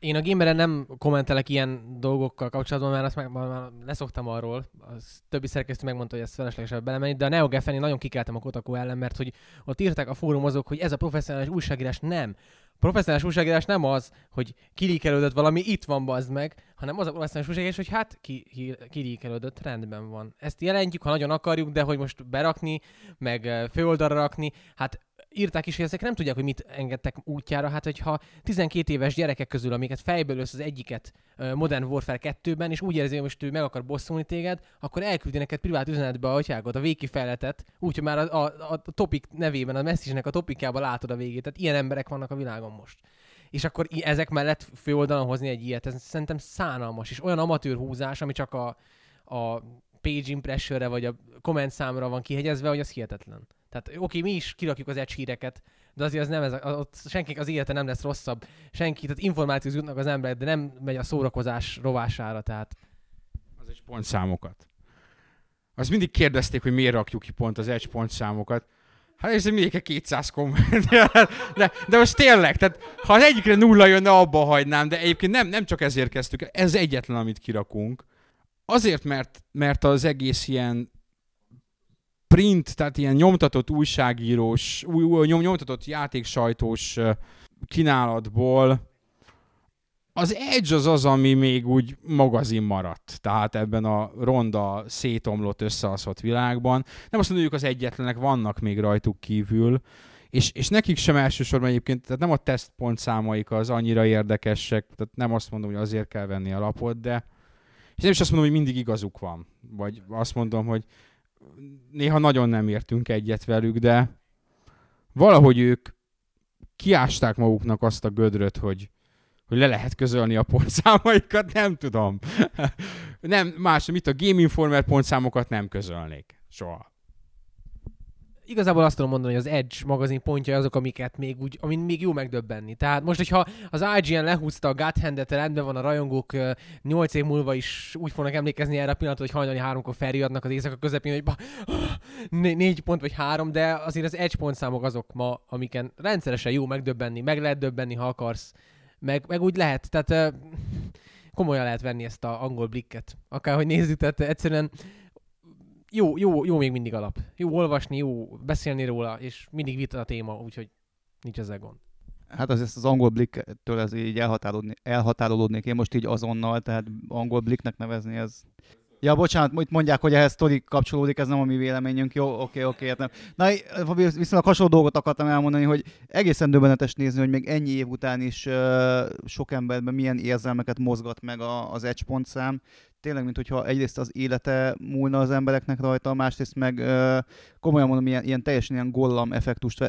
Én a gameren nem kommentelek ilyen dolgokkal kapcsolatban, mert azt meg, már, leszoktam arról. Az többi szerkesztő megmondta, hogy ezt feleslegesebb belemenni, de a Neo Geffen én nagyon kikeltem a Kotaku ellen, mert hogy ott írták a fórumozók, hogy ez a professzionális újságírás nem. Professzionális újságírás nem az, hogy kilíkelődött valami, itt van bazd meg, hanem az a professzionális újságírás, hogy hát ki, ki, kilíkelődött, rendben van. Ezt jelentjük, ha nagyon akarjuk, de hogy most berakni, meg főoldalra rakni, hát írták is, hogy ezek nem tudják, hogy mit engedtek útjára. Hát, hogyha 12 éves gyerekek közül, amiket fejből össz az egyiket Modern Warfare 2-ben, és úgy érzi, hogy most ő meg akar bosszulni téged, akkor elküldi neked privát üzenetbe a atyágot, a végkifejletet, úgyhogy már a, a, a topic nevében, a message a topikjában látod a végét. Tehát ilyen emberek vannak a világon most. És akkor ezek mellett főoldalon hozni egy ilyet, ez szerintem szánalmas, és olyan amatőr húzás, ami csak a, a page impressionre vagy a komment számra van kihegyezve, hogy az hihetetlen. Tehát oké, mi is kirakjuk az edge híreket, de azért az nem ez, a- ott senkinek az élete nem lesz rosszabb. Senki, tehát információt jutnak az emberek, de nem megy a szórakozás rovására, tehát az egy pontszámokat. Azt mindig kérdezték, hogy miért rakjuk ki pont az egy pontszámokat. Hát ez egy 200 komment. De, de most tényleg, tehát ha az egyikre nulla jönne, abba hagynám, de egyébként nem, nem csak ezért kezdtük, ez egyetlen, amit kirakunk. Azért, mert, mert az egész ilyen print, tehát ilyen nyomtatott újságírós, új, nyom, nyomtatott játéksajtós kínálatból az Edge az az, ami még úgy magazin maradt. Tehát ebben a ronda, szétomlott, összeaszott világban. Nem azt mondjuk az egyetlenek, vannak még rajtuk kívül, és, és nekik sem elsősorban egyébként, tehát nem a tesztpontszámaik az annyira érdekesek, tehát nem azt mondom, hogy azért kell venni a lapot, de és nem is azt mondom, hogy mindig igazuk van. Vagy azt mondom, hogy néha nagyon nem értünk egyet velük, de valahogy ők kiásták maguknak azt a gödröt, hogy, hogy le lehet közölni a pontszámaikat, nem tudom. nem, más, mit a Game Informer pontszámokat nem közölnék. Soha. Igazából azt tudom mondani, hogy az Edge magazin pontja azok, amiket még úgy, amin még jó megdöbbenni. Tehát most, hogyha az IGN lehúzta a God Hand-et, rendben van a rajongók, 8 év múlva is úgy fognak emlékezni erre a pillanatra, hogy hajnali háromkor felriadnak az éjszaka közepén, hogy ba, né- négy pont vagy három, de azért az Edge pontszámok azok ma, amiken rendszeresen jó megdöbbenni, meg lehet döbbenni, ha akarsz, meg, meg úgy lehet, tehát komolyan lehet venni ezt a angol blikket. Akárhogy nézzük, tehát egyszerűen jó, jó, jó még mindig alap. Jó olvasni, jó beszélni róla, és mindig vita a téma, úgyhogy nincs ezzel gond. Hát az az angol blikktől ez így elhatárolódni, elhatárolódnék én most így azonnal, tehát angol blikknek nevezni ez... Ja, bocsánat, itt mondják, hogy ehhez sztori kapcsolódik, ez nem a mi véleményünk. Jó, oké, oké, értem. Na, viszont hasonló dolgot akartam elmondani, hogy egészen döbbenetes nézni, hogy még ennyi év után is uh, sok emberben milyen érzelmeket mozgat meg a, az egy pontszám. Tényleg, mint hogyha egyrészt az élete múlna az embereknek rajta, másrészt meg uh, komolyan mondom, ilyen, ilyen teljesen ilyen gollam effektust uh,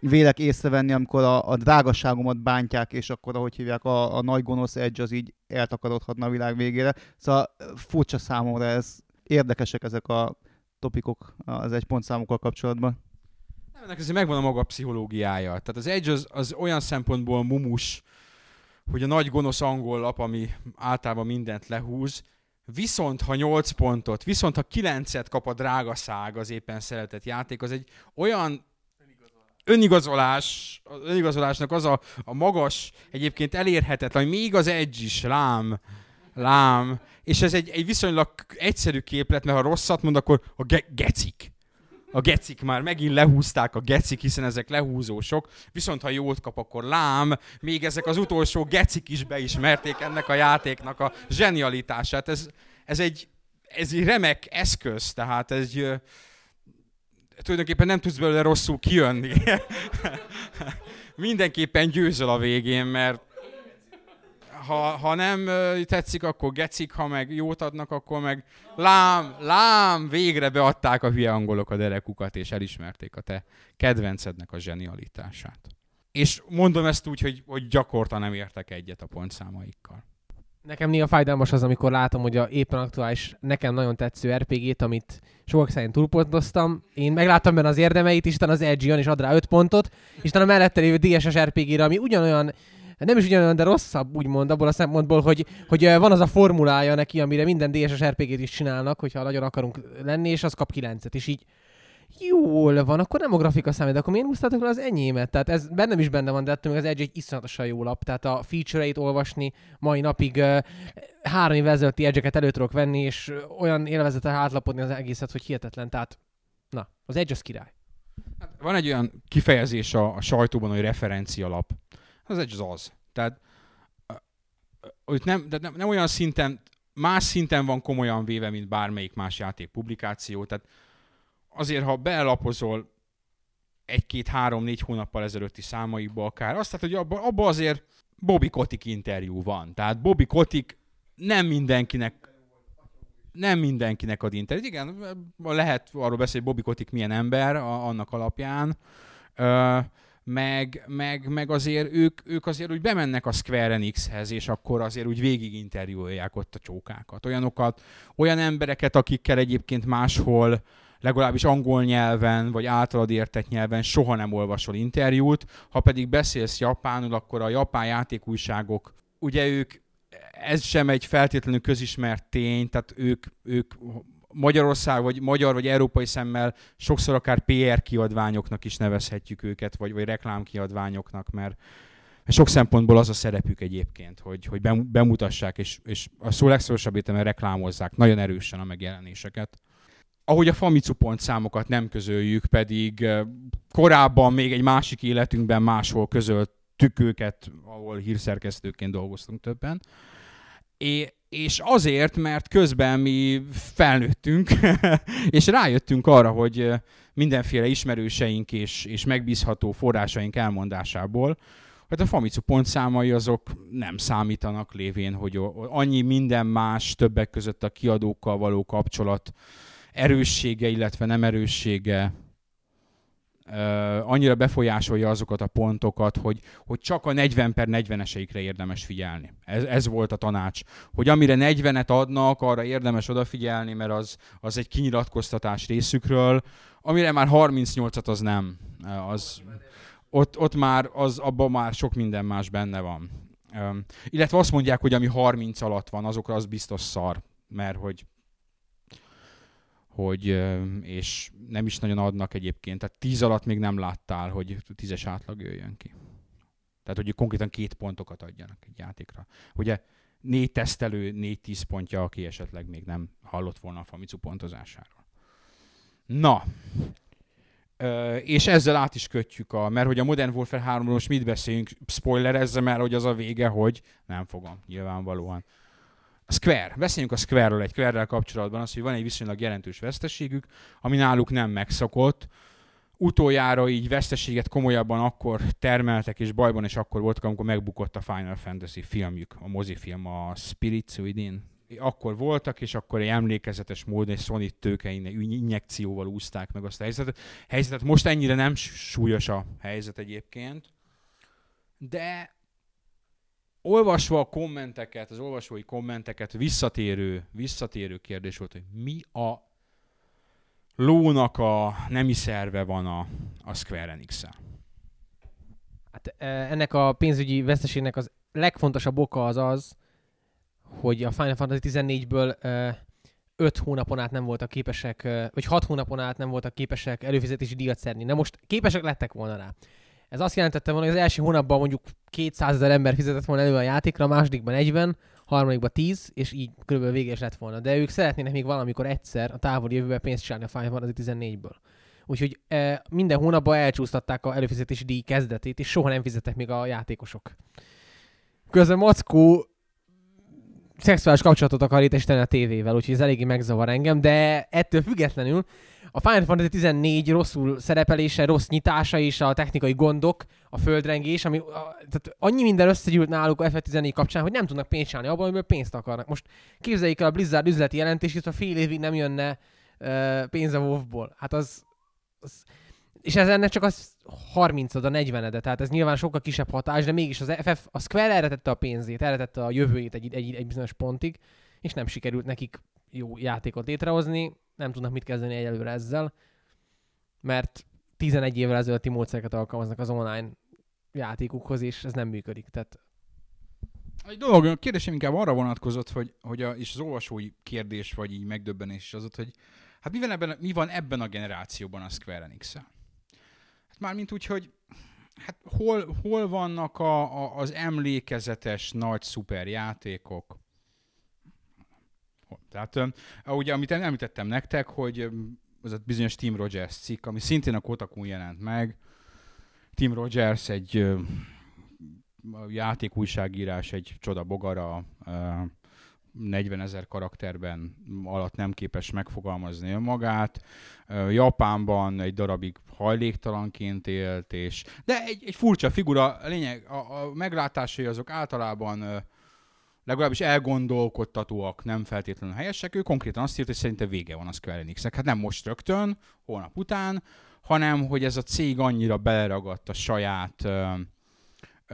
vélek észrevenni, amikor a, a drágasságomat bántják, és akkor, ahogy hívják, a, a nagy gonosz Edge az így eltakarodhatna a világ végére. Szóval furcsa számomra ez. Érdekesek ezek a topikok az egy pontszámokkal kapcsolatban. Ennek azért megvan a maga pszichológiája. Tehát az Edge az, az olyan szempontból mumus, hogy a nagy gonosz angol lap, ami általában mindent lehúz, viszont ha 8 pontot, viszont ha 9-et kap a drága szág az éppen szeretett játék, az egy olyan önigazolás, az önigazolásnak az a, a magas, egyébként elérhetetlen, még az Edge is, lám, lám, és ez egy, egy viszonylag egyszerű képlet, mert ha rosszat mond, akkor a ge- gecik. A gecik már megint lehúzták a gecik, hiszen ezek lehúzósok, viszont ha jót kap, akkor lám, még ezek az utolsó gecik is beismerték ennek a játéknak a zsenialitását. Ez, ez, egy, ez egy remek eszköz, tehát ez egy, tulajdonképpen nem tudsz belőle rosszul kijönni. Mindenképpen győzöl a végén, mert ha, ha nem tetszik, akkor gecik, ha meg jót adnak, akkor meg lám, lám, végre beadták a hülye angolok a derekukat, és elismerték a te kedvencednek a zsenialitását. És mondom ezt úgy, hogy, hogy gyakorta nem értek egyet a pontszámaikkal. Nekem néha fájdalmas az, amikor látom, hogy a éppen aktuális, nekem nagyon tetsző RPG-t, amit sokak szerint túlpontoztam. Én megláttam benne az érdemeit, utána az jön és ad rá 5 pontot, és utána mellette lévő DSS RPG-re, ami ugyanolyan nem is ugyanolyan, de rosszabb, úgymond, abból a szempontból, hogy, hogy van az a formulája neki, amire minden DSS RPG-t is csinálnak, hogyha nagyon akarunk lenni, és az kap 9-et, és így Jól van, akkor nem a grafika számít, akkor miért húztátok le az enyémet? Tehát ez bennem is benne van, de ettől még az Edge egy iszonyatosan jó lap. Tehát a feature-eit olvasni mai napig uh, három évvel ezelőtti edge elő tudok venni, és olyan élvezete átlapodni az egészet, hogy hihetetlen. Tehát, na, az Edge az király. Hát van egy olyan kifejezés a, a sajtóban, hogy referencialap. Az egy az. Tehát hogy nem, de nem, nem olyan szinten, más szinten van komolyan véve, mint bármelyik más játék publikáció. Tehát azért, ha belapozol egy-két, három, négy hónappal ezelőtti számaikba akár, azt tehát, hogy abba, abba azért Bobby Kotick interjú van. Tehát Bobby Kotick nem mindenkinek nem mindenkinek ad interjút. Igen, lehet arról beszélni, hogy Bobby Kotick milyen ember a, annak alapján, Ö, meg, meg, meg azért ők, ők azért úgy bemennek a Square Enixhez, és akkor azért úgy végig interjúolják ott a csókákat. Olyanokat, olyan embereket, akikkel egyébként máshol legalábbis angol nyelven, vagy általad értett nyelven soha nem olvasol interjút. Ha pedig beszélsz japánul, akkor a japán játékújságok, ugye ők, ez sem egy feltétlenül közismert tény, tehát ők, ők Magyarország, vagy magyar, vagy európai szemmel sokszor akár PR kiadványoknak is nevezhetjük őket, vagy, vagy reklámkiadványoknak, mert sok szempontból az a szerepük egyébként, hogy, hogy bem- bemutassák, és, és a szó legszorosabb értelemben reklámozzák nagyon erősen a megjelenéseket. Ahogy a Famitsu pontszámokat nem közöljük, pedig eh, korábban még egy másik életünkben máshol közöltük őket, ahol hírszerkesztőként dolgoztunk többen. É, és azért, mert közben mi felnőttünk, és rájöttünk arra, hogy mindenféle ismerőseink és, és megbízható forrásaink elmondásából, hogy a Famitsu pontszámai azok nem számítanak lévén, hogy annyi minden más többek között a kiadókkal való kapcsolat erőssége, illetve nem erőssége annyira befolyásolja azokat a pontokat, hogy, hogy csak a 40 per 40-eseikre érdemes figyelni. Ez, ez volt a tanács. Hogy amire 40-et adnak, arra érdemes odafigyelni, mert az, az egy kinyilatkoztatás részükről. Amire már 38-at, az nem. Az, ott, ott már, az, abban már sok minden más benne van. Um, illetve azt mondják, hogy ami 30 alatt van, azokra az biztos szar, mert hogy hogy, és nem is nagyon adnak egyébként, tehát 10 alatt még nem láttál, hogy 10-es átlag jöjjön ki. Tehát, hogy konkrétan két pontokat adjanak egy játékra. Ugye négy tesztelő, négy tíz pontja, aki esetleg még nem hallott volna a Famitsu pontozásáról. Na, Ö, és ezzel át is kötjük a, mert hogy a Modern Warfare 3 most mit beszélünk, spoilerezze, mert hogy az a vége, hogy nem fogom, nyilvánvalóan. A Square, beszéljünk a Square-ről egy Square-rel kapcsolatban, az, hogy van egy viszonylag jelentős veszteségük, ami náluk nem megszokott. Utoljára így veszteséget komolyabban akkor termeltek, és bajban is akkor voltak, amikor megbukott a Final Fantasy filmjük, a mozifilm, a Spirits Within. Akkor voltak, és akkor egy emlékezetes módon egy Sony tőke injekcióval úzták meg azt a helyzetet. helyzetet. Most ennyire nem súlyos a helyzet egyébként, de olvasva a kommenteket, az olvasói kommenteket, visszatérő, visszatérő kérdés volt, hogy mi a lónak a nemi szerve van a, a Square enix -el. Hát e, ennek a pénzügyi veszteségnek az legfontosabb oka az az, hogy a Final Fantasy 14-ből 5 hónapon át nem voltak képesek, ö, vagy 6 hónapon át nem voltak képesek előfizetési díjat szedni. Na most képesek lettek volna rá. Ez azt jelentette volna, hogy az első hónapban mondjuk 200 ezer ember fizetett volna elő a játékra, a másodikban 40, harmadikban 10, és így körülbelül véges lett volna. De ők szeretnének még valamikor egyszer a távoli jövőben pénzt csinálni a Final Fantasy 14-ből. Úgyhogy e, minden hónapban elcsúsztatták a előfizetési díj kezdetét, és soha nem fizettek még a játékosok. Közben Mackó szexuális kapcsolatot akar létesíteni a tévével, úgyhogy ez eléggé megzavar engem, de ettől függetlenül a Final Fantasy 14 rosszul szerepelése, rossz nyitása és a technikai gondok, a földrengés, ami a, tehát annyi minden összegyűlt náluk a F14 kapcsán, hogy nem tudnak pénzt csinálni abban, amiből pénzt akarnak. Most képzeljék el a Blizzard üzleti jelentését, ha fél évig nem jönne uh, pénz a WoW-ból. Hát az, az és ez ennek csak az 30 a 40 -ede, tehát ez nyilván sokkal kisebb hatás, de mégis az FF, a Square erre tette a pénzét, erre tette a jövőjét egy, egy, egy bizonyos pontig, és nem sikerült nekik jó játékot létrehozni, nem tudnak mit kezdeni egyelőre ezzel, mert 11 évvel ezelőtti módszereket alkalmaznak az online játékukhoz, és ez nem működik. Tehát Egy dolog, a kérdésem inkább arra vonatkozott, hogy, hogy a, és az olvasói kérdés, vagy így megdöbbenés az ott, hogy Hát mi van ebben, mi van ebben a generációban a Square enix -el? Mármint úgy, hogy hát hol, hol vannak a, a, az emlékezetes nagy szuper játékok? Hol? Tehát ugye, amit említettem nektek, hogy az a bizonyos Tim Rogers cikk, ami szintén a Kotakun jelent meg. Tim Rogers egy játékújságírás, egy csoda bogara, 40 ezer karakterben alatt nem képes megfogalmazni önmagát. Japánban egy darabig hajléktalanként élt, és de egy, egy furcsa figura, a lényeg, a, a meglátásai azok általában legalábbis elgondolkodtatóak, nem feltétlenül helyesek. Ő konkrétan azt írta, hogy szerinte vége van a Square Enixnek. Hát nem most rögtön, holnap után, hanem hogy ez a cég annyira beleragadt a saját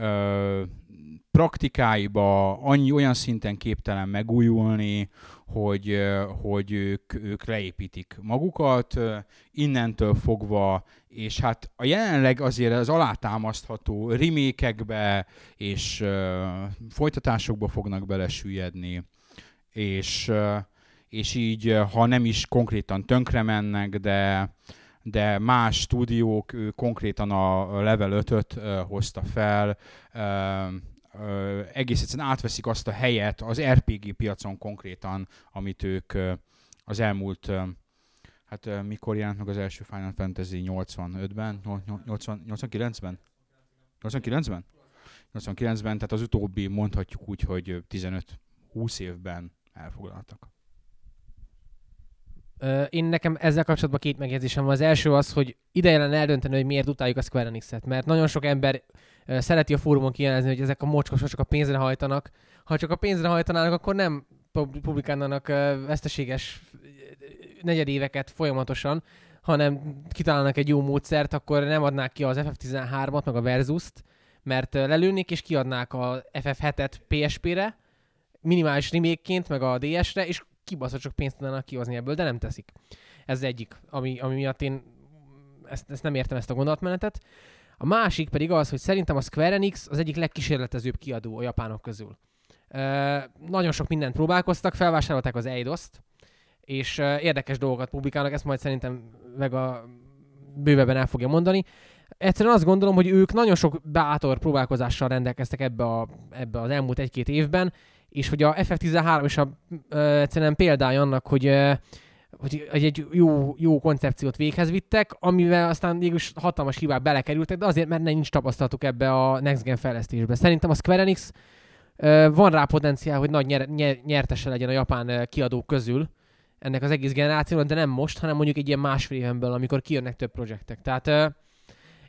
ö, praktikáiba annyi olyan szinten képtelen megújulni, hogy, hogy ők, ők leépítik magukat, innentől fogva, és hát a jelenleg azért az alátámasztható rimékekbe és uh, folytatásokba fognak belesüllyedni, és, uh, és így, ha nem is konkrétan tönkre mennek, de, de más stúdiók konkrétan a level 5-öt uh, hozta fel, uh, egész egyszerűen átveszik azt a helyet az RPG piacon konkrétan, amit ők uh, az elmúlt uh, hát uh, mikor jelent meg az első Final Fantasy 85-ben, 80, 89-ben? 89-ben? 89-ben, tehát az utóbbi mondhatjuk úgy, hogy 15-20 évben elfoglaltak. Én nekem ezzel kapcsolatban két megjegyzésem van. Az első az, hogy ideje lenne eldönteni, hogy miért utáljuk a Square Enix-et, mert nagyon sok ember szereti a fórumon kijelezni, hogy ezek a mocskosok csak a pénzre hajtanak. Ha csak a pénzre hajtanának, akkor nem publikálnának veszteséges negyedéveket folyamatosan, hanem kitalálnak egy jó módszert, akkor nem adnák ki az FF13-at, meg a Versus-t, mert lelőnék és kiadnák a FF7-et PSP-re, minimális remake meg a DS-re, és kibaszott csak pénzt tudnának kihozni ebből, de nem teszik. Ez egyik, ami, ami miatt én ezt, ezt nem értem ezt a gondolatmenetet. A másik pedig az, hogy szerintem a Square Enix az egyik legkísérletezőbb kiadó a japánok közül. Uh, nagyon sok mindent próbálkoztak, felvásárolták az Eidos-t, és uh, érdekes dolgokat publikálnak, ezt majd szerintem meg a bővebben el fogja mondani. Egyszerűen azt gondolom, hogy ők nagyon sok bátor próbálkozással rendelkeztek ebbe, a, ebbe az elmúlt egy-két évben, és hogy a FF13 is a, uh, egyszerűen példája annak, hogy uh, hogy egy jó, jó koncepciót véghez vittek, amivel aztán mégis hatalmas hibák belekerültek, de azért, mert nincs tapasztalatuk ebbe a Next Gen fejlesztésbe. Szerintem a Square Enix van rá potenciál, hogy nagy nyer, nyer, nyertese legyen a japán kiadók közül ennek az egész generációnak, de nem most, hanem mondjuk egy ilyen másfél éven belül, amikor kijönnek több projektek. Tehát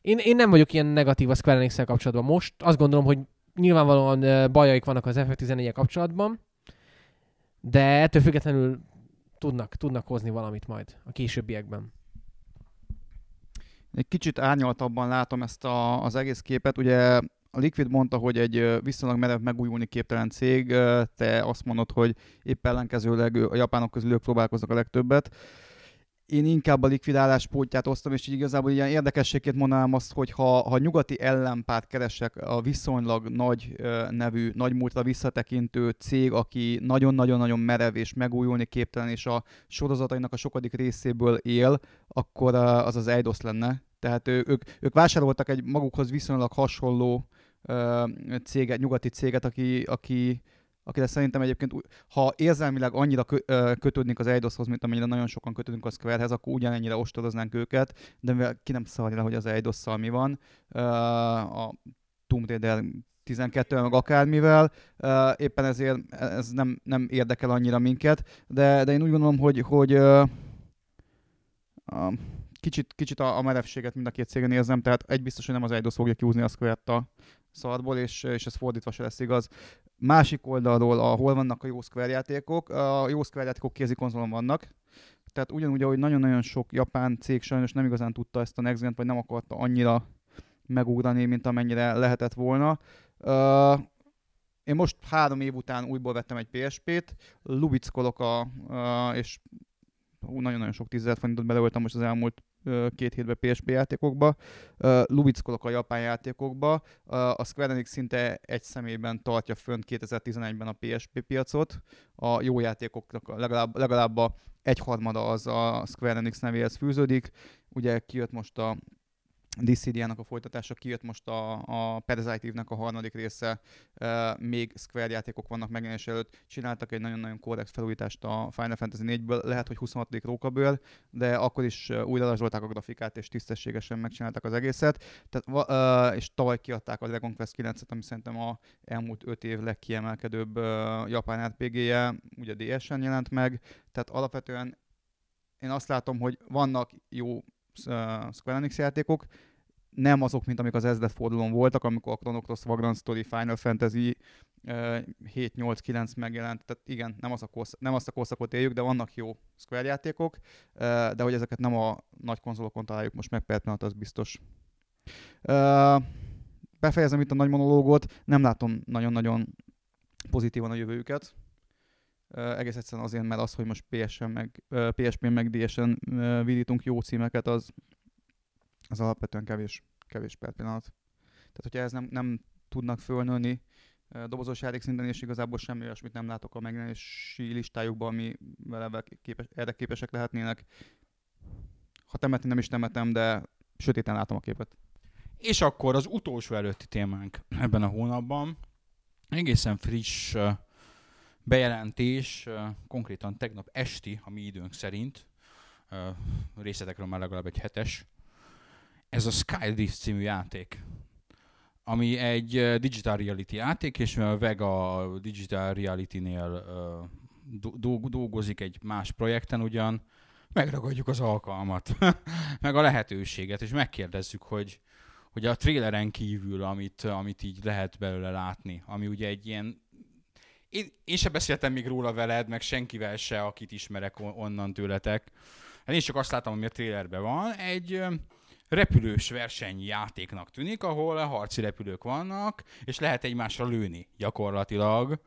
én, én nem vagyok ilyen negatív a Square enix kapcsolatban most. Azt gondolom, hogy nyilvánvalóan bajaik vannak az FF14 kapcsolatban, de ettől függetlenül tudnak, tudnak hozni valamit majd a későbbiekben. Egy kicsit árnyaltabban látom ezt a, az egész képet. Ugye a Liquid mondta, hogy egy viszonylag merev megújulni képtelen cég, te azt mondod, hogy épp ellenkezőleg a japánok közül ők próbálkoznak a legtöbbet én inkább a likvidálás pótját osztom, és így igazából ilyen érdekességét mondanám azt, hogy ha, ha nyugati ellenpárt keresek a viszonylag nagy nevű, nagy múltra visszatekintő cég, aki nagyon-nagyon-nagyon merev és megújulni képtelen, és a sorozatainak a sokadik részéből él, akkor az az Eidos lenne. Tehát ők, ők vásároltak egy magukhoz viszonylag hasonló céget, nyugati céget, aki, aki akire szerintem egyébként, ha érzelmileg annyira kötődnénk az Eidoshoz, mint amennyire nagyon sokan kötődünk a Squarehez, akkor ugyanennyire ostoroznánk őket, de mivel ki nem szarja hogy az Eidosszal mi van, a Tomb Raider 12 meg akármivel, éppen ezért ez nem, nem érdekel annyira minket, de, de én úgy gondolom, hogy, hogy kicsit, kicsit a, a merevséget mind a két cégen érzem, tehát egy biztos, hogy nem az Eidos fogja kiúzni a Square-t a szarból, és, és ez fordítva se lesz igaz. Másik oldalról, ahol vannak a jó Square játékok, a jó Square játékok kézi konzolon vannak, tehát ugyanúgy, ahogy nagyon-nagyon sok japán cég sajnos nem igazán tudta ezt a Next vagy nem akarta annyira megugrani, mint amennyire lehetett volna. Én most három év után újból vettem egy PSP-t, lubickolok a, és nagyon-nagyon sok tízezer forintot beleöltem most az elmúlt két hétbe PSP játékokba, lubickolok a japán játékokba. A Square Enix szinte egy személyben tartja fönt 2011-ben a PSP piacot. A jó játékoknak legalább, legalább a egyharmada az a Square Enix nevéhez fűződik. Ugye kijött most a Dissidia-nak a folytatása, kijött most a, a Parasite-nek a harmadik része, uh, még Square játékok vannak megjelenés előtt, csináltak egy nagyon-nagyon korrekt felújítást a Final Fantasy 4-ből, lehet, hogy 26. rókaből, de akkor is újra rajzolták a grafikát, és tisztességesen megcsinálták az egészet, Tehát, uh, és tavaly kiadták a Dragon Quest 9-et, ami szerintem a elmúlt 5 év legkiemelkedőbb uh, japán RPG-je, ugye DS-en jelent meg, tehát alapvetően én azt látom, hogy vannak jó Square Enix játékok, nem azok, mint amik az Ezdet fordulón voltak, amikor a Chrono Cross, Vagrant Story, Final Fantasy uh, 7, 8, 9 megjelent. Tehát igen, nem, az a korsz- nem azt a korszakot éljük, de vannak jó Square játékok, de hogy ezeket nem a nagy konzolokon találjuk most meg pillanat, az biztos. Befejezem itt a nagy monológot, nem látom nagyon-nagyon pozitívan a jövőjüket. Egész egyszerűen azért, mert az, hogy most PSN meg, PSP-n meg DS-en uh, vidítunk jó címeket, az, az alapvetően kevés, kevés per pillanat. Tehát, hogyha ez nem, nem tudnak fölnőni dobozos játék szinten, és igazából semmi olyasmit nem látok a megjelenési listájukban, ami vele képes, erre képesek lehetnének. Ha temetni nem is temetem, de sötéten látom a képet. És akkor az utolsó előtti témánk ebben a hónapban. Egészen friss bejelentés, konkrétan tegnap esti, a mi időnk szerint, részletekről már legalább egy hetes. Ez a Skydrift című játék, ami egy digital reality játék, és mivel Vega digital reality-nél dolgozik egy más projekten ugyan, megragadjuk az alkalmat, meg a lehetőséget, és megkérdezzük, hogy hogy a traileren kívül, amit, amit így lehet belőle látni, ami ugye egy ilyen én, én se beszéltem még róla veled, meg senkivel se, akit ismerek on- onnan tőletek. Hát én csak azt láttam, ami a trailerben van. Egy repülős versenyjátéknak tűnik, ahol harci repülők vannak, és lehet egymásra lőni gyakorlatilag.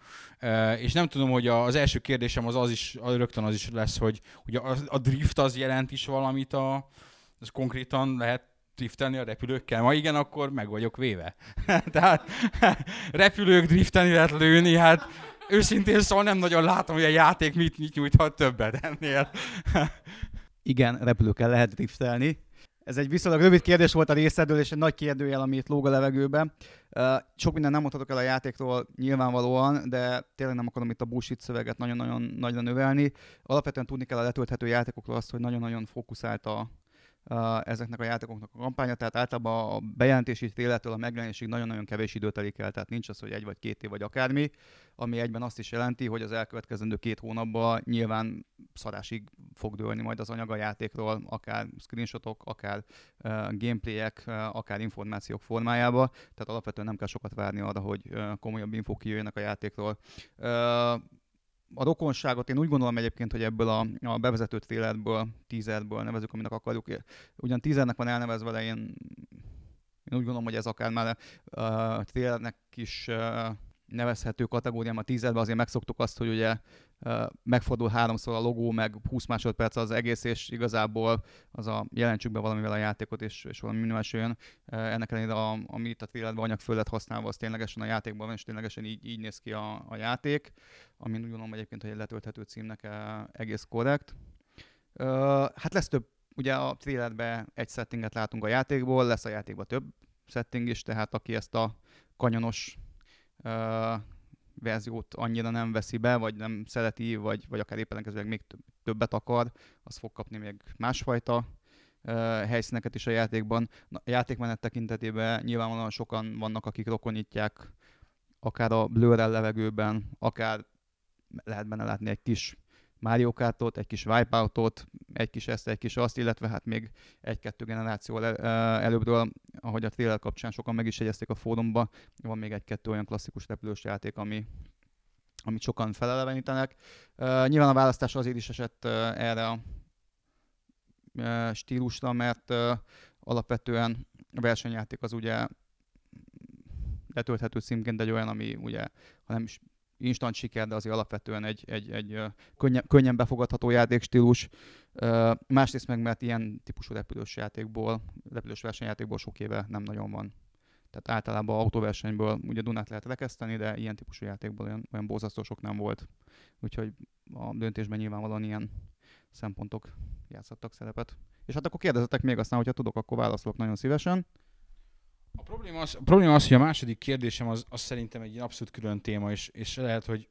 És nem tudom, hogy a- az első kérdésem az, az is, rögtön az is lesz, hogy ugye a, a drift az jelent is valamit a, az konkrétan lehet driftelni a repülőkkel? Ma igen, akkor meg vagyok véve. Tehát repülők driftelni lehet lőni, hát őszintén szóval nem nagyon látom, hogy a játék mit, mit nyújthat többet ennél. Igen, repülőkkel lehet driftelni. Ez egy viszonylag rövid kérdés volt a részedről, és egy nagy kérdőjel, ami itt lóg a levegőbe. Uh, sok minden nem mondhatok el a játékról nyilvánvalóan, de tényleg nem akarom itt a bullshit szöveget nagyon-nagyon nagyra növelni. Alapvetően tudni kell a letölthető játékokról azt, hogy nagyon-nagyon fókuszált a, ezeknek a játékoknak a kampánya, tehát általában a bejelentési tréletől a megjelenésig nagyon-nagyon kevés idő telik el, tehát nincs az, hogy egy vagy két év vagy akármi, ami egyben azt is jelenti, hogy az elkövetkezendő két hónapban nyilván szarásig fog dőlni majd az anyag a játékról, akár screenshotok, akár uh, gameplayek, uh, akár információk formájába, tehát alapvetően nem kell sokat várni arra, hogy uh, komolyabb infók kijöjjenek a játékról. Uh, a rokonságot én úgy gondolom egyébként, hogy ebből a, a bevezető trailerből, teaserből nevezük, aminek akarjuk. Ugyan teasernek van elnevezve, de én, én úgy gondolom, hogy ez akár már uh, trailernek is uh, nevezhető kategóriám a teaserben, azért megszoktuk azt, hogy ugye megfordul háromszor a logó, meg 20 másodperc az egész, és igazából az a jelentsük be valamivel a játékot, és, és valami minimális jön. Ennek ellenére, a, ami itt a trailerben anyag föl lett használva, az ténylegesen a játékban van, és ténylegesen így, így néz ki a, a játék, ami úgy gondolom egyébként, hogy egy letölthető címnek egész korrekt. Hát lesz több, ugye a trailerben egy settinget látunk a játékból, lesz a játékban több setting is, tehát aki ezt a kanyonos verziót annyira nem veszi be, vagy nem szereti, vagy, vagy akár éppen ellenkezőleg még több- többet akar, az fog kapni még másfajta uh, helyszíneket is a játékban. Na, a játékmenet tekintetében nyilvánvalóan sokan vannak, akik rokonítják akár a blőrrel levegőben, akár lehet benne látni egy kis Mario Kartot, egy kis Wipeoutot, egy kis ezt, egy kis azt, illetve hát még egy-kettő generáció el, előbbről, ahogy a trailer kapcsán sokan meg is jegyezték a fórumba, van még egy-kettő olyan klasszikus repülős játék, ami, amit sokan felelevenítenek. Uh, nyilván a választás azért is esett uh, erre a uh, stílusra, mert uh, alapvetően a versenyjáték az ugye letölthető címként egy olyan, ami ugye, ha nem is instant siker, de azért alapvetően egy, egy, egy könnyen, könnyen befogadható játékstílus. Másrészt meg, mert ilyen típusú repülős játékból, repülős versenyjátékból sok éve nem nagyon van. Tehát általában autóversenyből ugye Dunát lehet rekeszteni, de ilyen típusú játékból olyan, olyan borzasztó sok nem volt. Úgyhogy a döntésben nyilvánvalóan ilyen szempontok játszhattak szerepet. És hát akkor kérdezetek még aztán, hogyha tudok, akkor válaszolok nagyon szívesen. A probléma az, a probléma az, hogy a második kérdésem az, az szerintem egy abszolút külön téma, és, és lehet, hogy,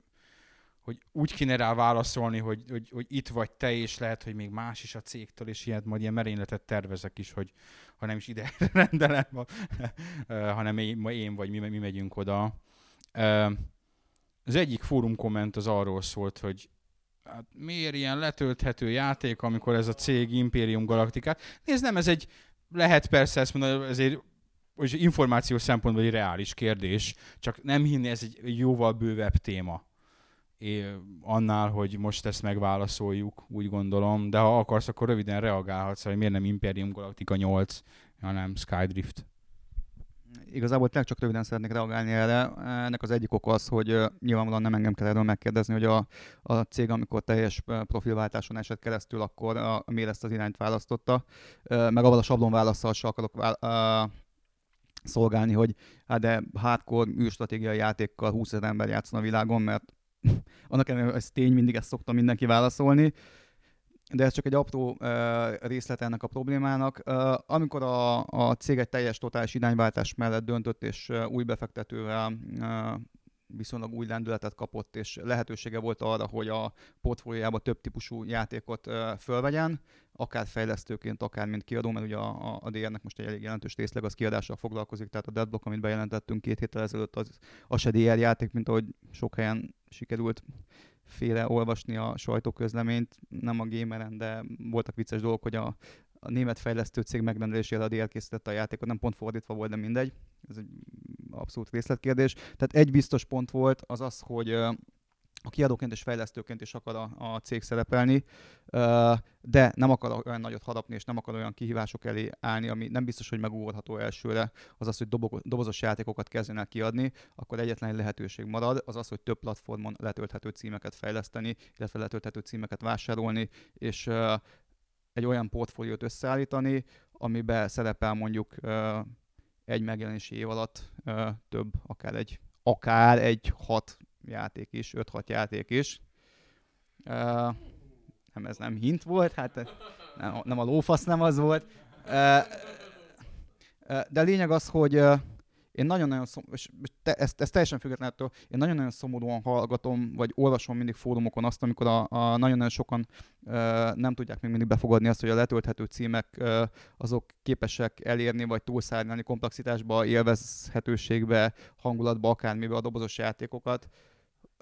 hogy úgy kéne rá válaszolni, hogy, hogy, hogy itt vagy te, és lehet, hogy még más is a cégtől, és ilyet majd ilyen merényletet tervezek is, hogy ha nem is ide rendelem, hanem én, én vagy mi, mi megyünk oda. Az egyik fórum komment az arról szólt, hogy hát miért ilyen letölthető játék, amikor ez a cég Imperium Galacticát. Nézd, nem, ez egy, lehet persze ezt mondani, ezért hogy információs szempontból egy reális kérdés, csak nem hinni, ez egy jóval bővebb téma. É, annál, hogy most ezt megválaszoljuk, úgy gondolom, de ha akarsz, akkor röviden reagálhatsz, hogy miért nem Imperium Galactica 8, hanem Skydrift. Igazából tényleg csak röviden szeretnék reagálni erre. Ennek az egyik oka az, hogy nyilvánvalóan nem engem kell erről megkérdezni, hogy a, a cég, amikor teljes profilváltáson esett keresztül, akkor a, miért ezt az irányt választotta, meg avval a sablonválaszsal se akarok vál, szolgálni, hogy hát de hardcore űrstratégiai játékkal 20 ezer ember játszon a világon, mert annak ellenére, ez tény, mindig ezt szokta mindenki válaszolni, de ez csak egy apró uh, részlet ennek a problémának. Uh, amikor a, a cég egy teljes totális irányváltás mellett döntött, és uh, új befektetővel uh, viszonylag új lendületet kapott, és lehetősége volt arra, hogy a portfóliójába több típusú játékot fölvegyen, akár fejlesztőként, akár mint kiadó, mert ugye a, a, DR-nek most egy elég jelentős részleg az kiadással foglalkozik, tehát a Deadblock, amit bejelentettünk két héttel ezelőtt, az, az se DR játék, mint ahogy sok helyen sikerült féle olvasni a sajtóközleményt, nem a gameren, de voltak vicces dolgok, hogy a, a német fejlesztő cég megrendelésére a DL készítette a játékot, nem pont fordítva volt, de mindegy. Ez egy abszolút részletkérdés. Tehát egy biztos pont volt az az, hogy a kiadóként és fejlesztőként is akar a, a cég szerepelni, de nem akar olyan nagyot harapni, és nem akar olyan kihívások elé állni, ami nem biztos, hogy megugorható elsőre, az az, hogy dobo- dobozos játékokat kezdenek kiadni, akkor egyetlen egy lehetőség marad, az az, hogy több platformon letölthető címeket fejleszteni, illetve letölthető címeket vásárolni, és egy olyan portfóliót összeállítani, amiben szerepel mondjuk egy megjelenési év alatt több, akár egy, akár egy hat játék is, 5-6 játék is. Nem, ez nem hint volt, hát nem, nem a lófasz nem az volt. De lényeg az, hogy én nagyon-nagyon szom, és te, ezt, ezt teljesen függetlenül ettől, én nagyon-nagyon szomorúan hallgatom, vagy olvasom mindig fórumokon azt, amikor a, a nagyon-nagyon sokan ö, nem tudják még mindig befogadni azt, hogy a letölthető címek ö, azok képesek elérni, vagy túlszárnyalni komplexitásba, élvezhetőségbe, hangulatba, akármibe a dobozos játékokat.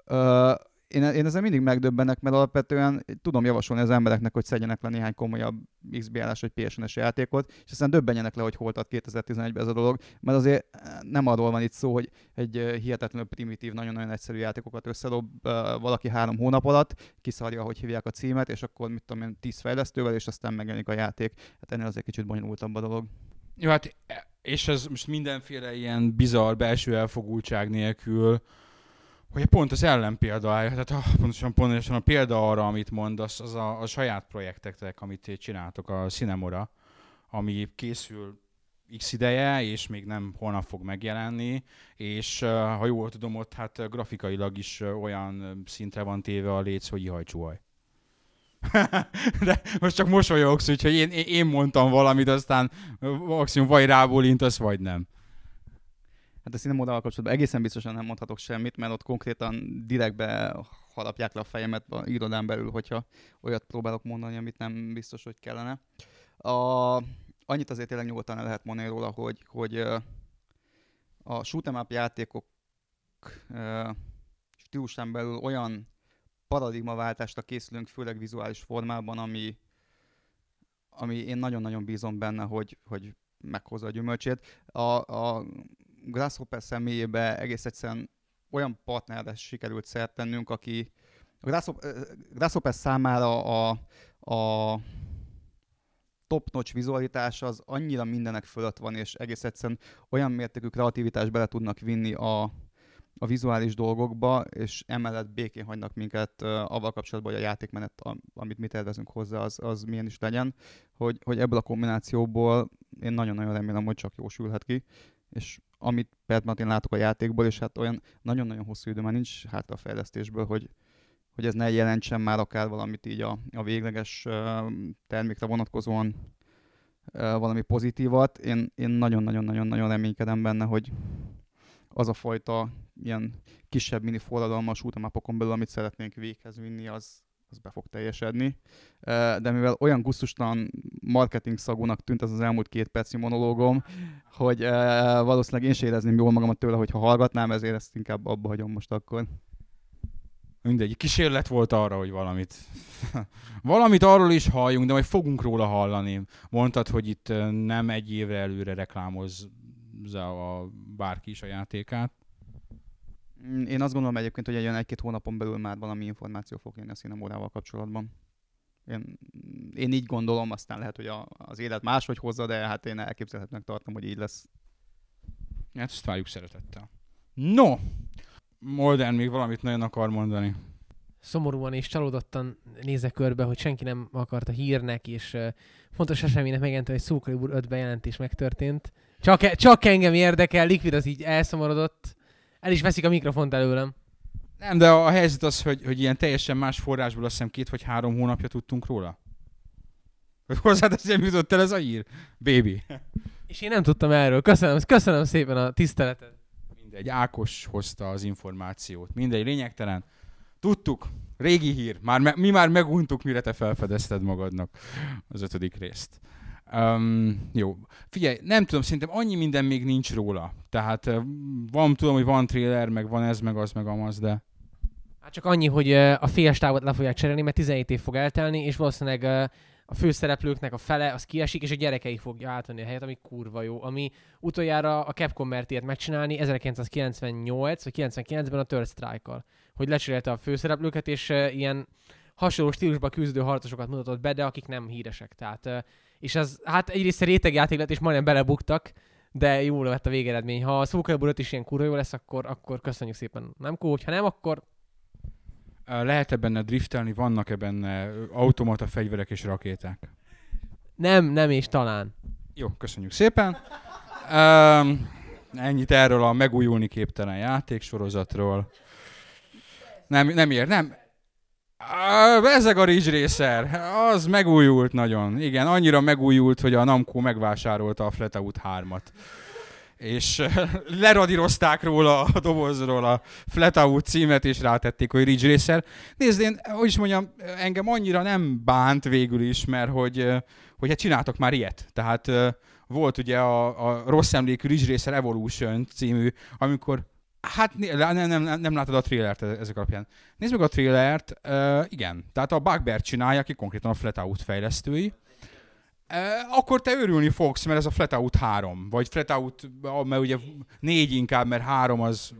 Ö, én, én ezzel mindig megdöbbenek, mert alapvetően tudom javasolni az embereknek, hogy szedjenek le néhány komolyabb XBL-es vagy PSN-es játékot, és aztán döbbenjenek le, hogy hol tart 2011-ben ez a dolog, mert azért eh, nem arról van itt szó, hogy egy eh, hihetetlenül primitív, nagyon-nagyon egyszerű játékokat összedob eh, valaki három hónap alatt, kiszarja, hogy hívják a címet, és akkor mit tudom én, tíz fejlesztővel, és aztán megjelenik a játék. Hát ennél azért kicsit bonyolultabb a dolog. Jó, hát és ez most mindenféle ilyen bizarr belső elfogultság nélkül, hogy pont az ellenpélda, tehát ah, pontosan, pontosan a példa arra, amit mondasz, az a, a saját projektektek, amit csináltok a Cinemora, ami készül x ideje, és még nem holnap fog megjelenni, és ha jól tudom, ott hát grafikailag is olyan szintre van téve a léc, hogy ihajcsúaj. De most csak mosolyogsz, úgyhogy én, én- mondtam valamit, aztán maximum vagy rábólintasz, vagy nem. Hát a színemódával kapcsolatban egészen biztosan nem mondhatok semmit, mert ott konkrétan direktbe harapják le a fejemet a irodán belül, hogyha olyat próbálok mondani, amit nem biztos, hogy kellene. A, annyit azért tényleg nyugodtan el lehet mondani róla, hogy, hogy a shoot'em up játékok stílusán belül olyan paradigmaváltásra készülünk, főleg vizuális formában, ami, ami én nagyon-nagyon bízom benne, hogy, hogy meghozza a gyümölcsét. A, a Grasshopper személyébe egész egyszerűen olyan partnerre sikerült szert tennünk, aki Grasshopper, számára a, a top-notch vizualitás az annyira mindenek fölött van, és egész egyszerűen olyan mértékű kreativitást bele tudnak vinni a, a vizuális dolgokba, és emellett békén hagynak minket uh, avval kapcsolatban, hogy a játékmenet, amit mi tervezünk hozzá, az, az milyen is legyen, hogy, hogy ebből a kombinációból én nagyon-nagyon remélem, hogy csak jósülhet ki, és amit például én látok a játékból, és hát olyan nagyon-nagyon hosszú idő már nincs hát a fejlesztésből, hogy, hogy ez ne jelentsen már akár valamit így a, a végleges termékre vonatkozóan valami pozitívat. Én, én nagyon-nagyon-nagyon-nagyon reménykedem benne, hogy az a fajta ilyen kisebb mini forradalmas útamapokon belül, amit szeretnénk véghez vinni, az, az be fog teljesedni. De mivel olyan gusztustalan marketing szagúnak tűnt ez az elmúlt két perci monológom, hogy valószínűleg én sem érezném jól magamat tőle, hogyha hallgatnám, ezért ezt inkább abba hagyom most akkor. Mindegy, kísérlet volt arra, hogy valamit, valamit arról is halljunk, de majd fogunk róla hallani. Mondtad, hogy itt nem egy évre előre reklámoz a bárki is a játékát. Mm, én azt gondolom egyébként, hogy egy olyan egy-két hónapon belül már valami információ fog jönni a Cinemórával kapcsolatban. Én, én így gondolom, aztán lehet, hogy a, az élet máshogy hozza, de hát én elképzelhetőnek tartom, hogy így lesz. Hát ezt várjuk szeretettel. No! Molden még valamit nagyon akar mondani. Szomorúan és csalódottan nézek körbe, hogy senki nem akart a hírnek, és uh, fontos eseménynek megjelenteni, hogy Szókalibur 5 bejelentés megtörtént. Csak, e- csak engem érdekel, Liquid az így elszomorodott. El is veszik a mikrofont előlem. Nem, de a helyzet az, hogy, hogy ilyen teljesen más forrásból azt hiszem két vagy három hónapja tudtunk róla. Hogy hozzád ezért jutott el ez a hír? Baby. És én nem tudtam erről. Köszönöm, köszönöm szépen a tiszteletet. Mindegy, Ákos hozta az információt. Mindegy, lényegtelen. Tudtuk, régi hír. Már me- mi már meguntuk, mire te felfedezted magadnak az ötödik részt. Um, jó. Figyelj, nem tudom, szerintem annyi minden még nincs róla. Tehát van, tudom, hogy van trailer, meg van ez, meg az, meg amaz, de... Hát csak annyi, hogy a félstávot le fogják cserélni, mert 17 év fog eltelni, és valószínűleg a főszereplőknek a fele az kiesik, és a gyerekei fogja átvenni a helyet, ami kurva jó. Ami utoljára a Capcom mert ilyet megcsinálni 1998 vagy 99-ben a Third Strike-kal. Hogy lecserélte a főszereplőket, és ilyen hasonló stílusban küzdő harcosokat mutatott be, de akik nem híresek. Tehát és az hát egyrészt rétegjáték lett, és majdnem belebuktak, de jó lett a végeredmény. Ha a Soul is ilyen kurva jó lesz, akkor, akkor köszönjük szépen. Nem cool, ha nem, akkor lehet-e benne driftelni, vannak-e benne automata fegyverek és rakéták? Nem, nem és talán. Jó, köszönjük szépen. Um, ennyit erről a megújulni képtelen játéksorozatról. Nem, nem ér, nem. Ezek a Ridge Racer, az megújult nagyon. Igen, annyira megújult, hogy a Namco megvásárolta a Flatout 3-at. És leradírozták róla a dobozról a Flatout címet, és rátették, hogy Ridge Racer. Nézd, én, hogy is mondjam, engem annyira nem bánt végül is, mert hogy, hogy hát csináltak már ilyet. Tehát volt ugye a, a rossz emlékű Ridge Racer Evolution című, amikor Hát nem, nem, nem, látod a trailert e- ezek alapján. Nézd meg a trailert, uh, igen. Tehát a Bugbear csinálja, aki konkrétan a Flatout fejlesztői. Uh, akkor te örülni fogsz, mert ez a Flatout 3, vagy Flatout, mert ugye négy inkább, mert három az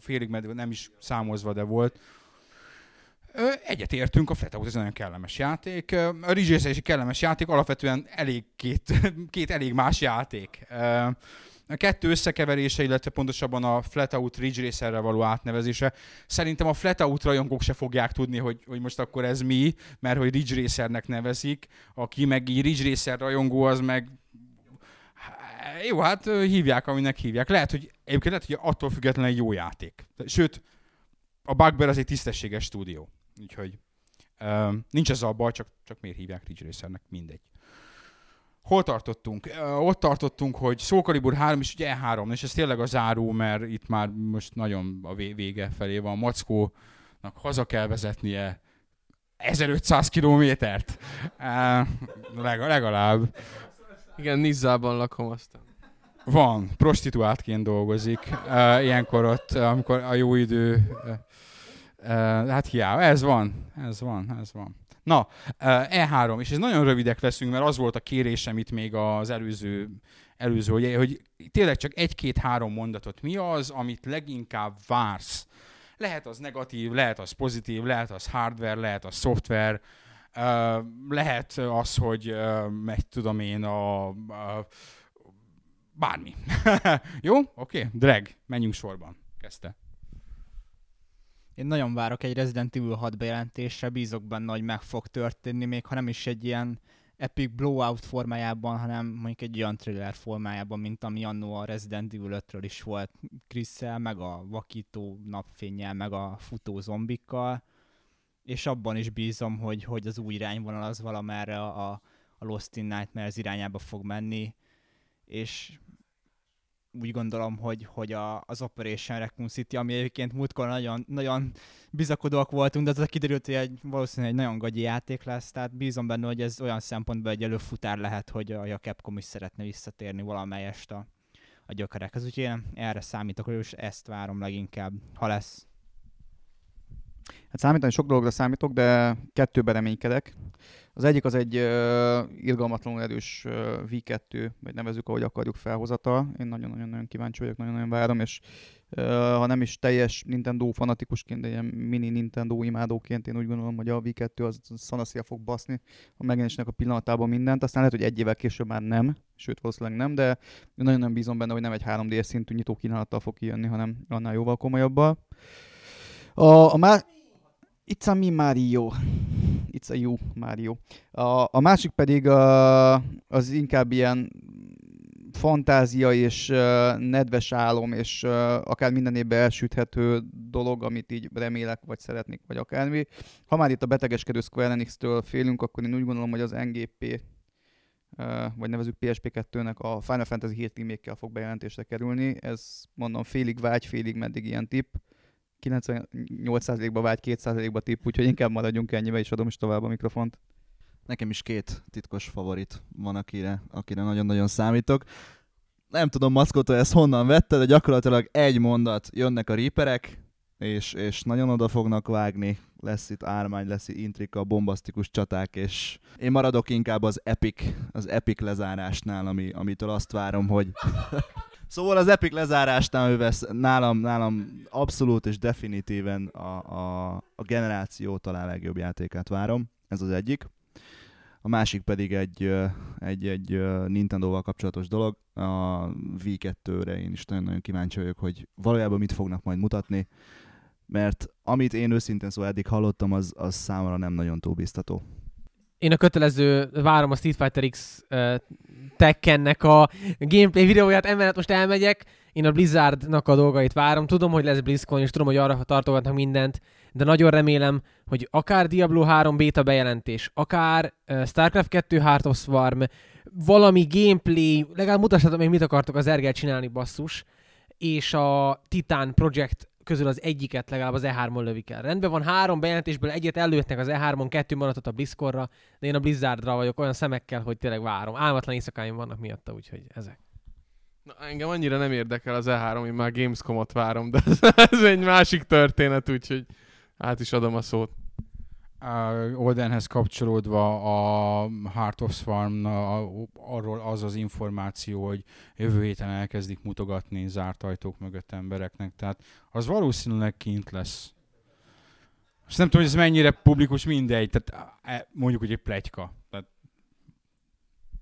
félig medve nem is számozva, de volt. Uh, egyetértünk, a Flatout ez nagyon kellemes játék. A Ridge is kellemes játék, alapvetően elég két, két elég más játék. Uh, a kettő összekeverése, illetve pontosabban a Flatout Ridge Racerre való átnevezése. Szerintem a Flatout rajongók se fogják tudni, hogy, hogy most akkor ez mi, mert hogy Ridge Racernek nevezik, aki meg így Ridge Racer rajongó, az meg jó, hát hívják, aminek hívják. Lehet, hogy egyébként lehet, hogy attól függetlenül jó játék. Sőt, a Bugbear az egy tisztességes stúdió. Úgyhogy uh, nincs ez a baj, csak, csak miért hívják Ridge Racernek, mindegy hol tartottunk? Ott tartottunk, hogy Szókalibur 3 is ugye E3, és ez tényleg a záró, mert itt már most nagyon a vége felé van. Mackónak haza kell vezetnie 1500 kilométert. legalább. Igen, Nizzában lakom aztán. Van, prostituáltként dolgozik. Ilyenkor ott, amikor a jó idő... Hát hiába, ez van, ez van, ez van. Na, E3, és ez nagyon rövidek leszünk, mert az volt a kérésem itt még az előző, előző hogy, hogy tényleg csak egy-két-három mondatot. Mi az, amit leginkább vársz? Lehet az negatív, lehet az pozitív, lehet az hardware, lehet az szoftver, lehet az, hogy meg tudom én a, a bármi. Jó? Oké? Okay. Drag. Menjünk sorban. Kezdte. Én nagyon várok egy Resident Evil 6 bejelentésre, bízok benne, hogy meg fog történni, még ha nem is egy ilyen epic blowout formájában, hanem mondjuk egy olyan thriller formájában, mint ami annó a Resident Evil 5-ről is volt. Chris meg a vakító napfényel, meg a futó zombikkal, és abban is bízom, hogy, hogy az új irányvonal az valamerre a, a Lost in Nightmares irányába fog menni, és úgy gondolom, hogy, hogy a, az Operation Raccoon City, ami egyébként múltkor nagyon, nagyon bizakodóak voltunk, de az kiderült, hogy egy, valószínűleg egy nagyon gagyi játék lesz, tehát bízom benne, hogy ez olyan szempontból egy előfutár lehet, hogy a, a Capcom is szeretne visszatérni valamelyest a, a gyökerekhez. Úgyhogy én erre számítok, hogy ezt várom leginkább, ha lesz. Hát számítani sok dologra számítok, de kettőbe reménykedek. Az egyik az egy uh, irgalmatlanul erős uh, V2, vagy nevezük, ahogy akarjuk felhozata. Én nagyon-nagyon kíváncsi vagyok, nagyon-nagyon várom, és uh, ha nem is teljes Nintendo fanatikusként, de ilyen mini Nintendo imádóként én úgy gondolom, hogy a V2 az szanaszia fog baszni a megjelenésnek a pillanatában mindent. Aztán lehet, hogy egy évvel később már nem, sőt valószínűleg nem, de nagyon nem bízom benne, hogy nem egy 3D szintű nyitó kínálattal fog kijönni, hanem annál jóval komolyabbal. A, a má... It's a me Mario. It's a you Mario. A, a másik pedig a, az inkább ilyen fantázia és uh, nedves álom, és uh, akár minden évben elsüthető dolog, amit így remélek, vagy szeretnék, vagy akármi. Ha már itt a betegeskedő Square Enix-től félünk, akkor én úgy gondolom, hogy az NGP uh, vagy nevezük PSP2-nek a Final Fantasy 7 remake fog bejelentésre kerülni. Ez mondom félig vágy, félig meddig ilyen tip. 98%-ba vágy, 2%-ba tipp, úgyhogy inkább maradjunk ennyibe, és adom is tovább a mikrofont. Nekem is két titkos favorit van, akire, akire nagyon-nagyon számítok. Nem tudom, Maszkotó ezt honnan vette, de gyakorlatilag egy mondat, jönnek a riperek, és, és nagyon oda fognak vágni, lesz itt ármány, lesz itt intrika, bombasztikus csaták, és én maradok inkább az epic, az epic lezárásnál, ami, amitől azt várom, hogy Szóval az Epic lezárásnál ő vesz nálam, nálam abszolút és definitíven a, a, a generáció talán legjobb játékát várom. Ez az egyik. A másik pedig egy, egy, egy Nintendo-val kapcsolatos dolog. A V2-re én is nagyon-nagyon kíváncsi vagyok, hogy valójában mit fognak majd mutatni, mert amit én őszintén szóval eddig hallottam, az, az számomra nem nagyon túl biztató. Én a kötelező várom a Street Fighter X uh, Tekkennek a gameplay videóját, emellett most elmegyek, én a Blizzardnak a dolgait várom, tudom, hogy lesz BlizzCon, és tudom, hogy arra tartogatnak mindent, de nagyon remélem, hogy akár Diablo 3 beta bejelentés, akár uh, StarCraft 2 Heart of Swarm, valami gameplay, legalább mutassatok még mit akartok az ergel csinálni, basszus, és a Titan Project közül az egyiket legalább az E3-on lövik el. Rendben van, három bejelentésből egyet előttek az E3-on, kettő maradt a Blizzcorra, de én a Blizzardra vagyok olyan szemekkel, hogy tényleg várom. Álmatlan éjszakáim vannak miatta, úgyhogy ezek. Na, engem annyira nem érdekel az E3, én már Gamescom-ot várom, de ez, ez egy másik történet, úgyhogy át is adom a szót uh, Oldenhez kapcsolódva a Heart of Swarm, arról az az információ, hogy jövő héten elkezdik mutogatni zárt ajtók mögött embereknek, tehát az valószínűleg kint lesz. És nem tudom, hogy ez mennyire publikus, mindegy, tehát e, mondjuk, hogy egy plegyka. Tehát...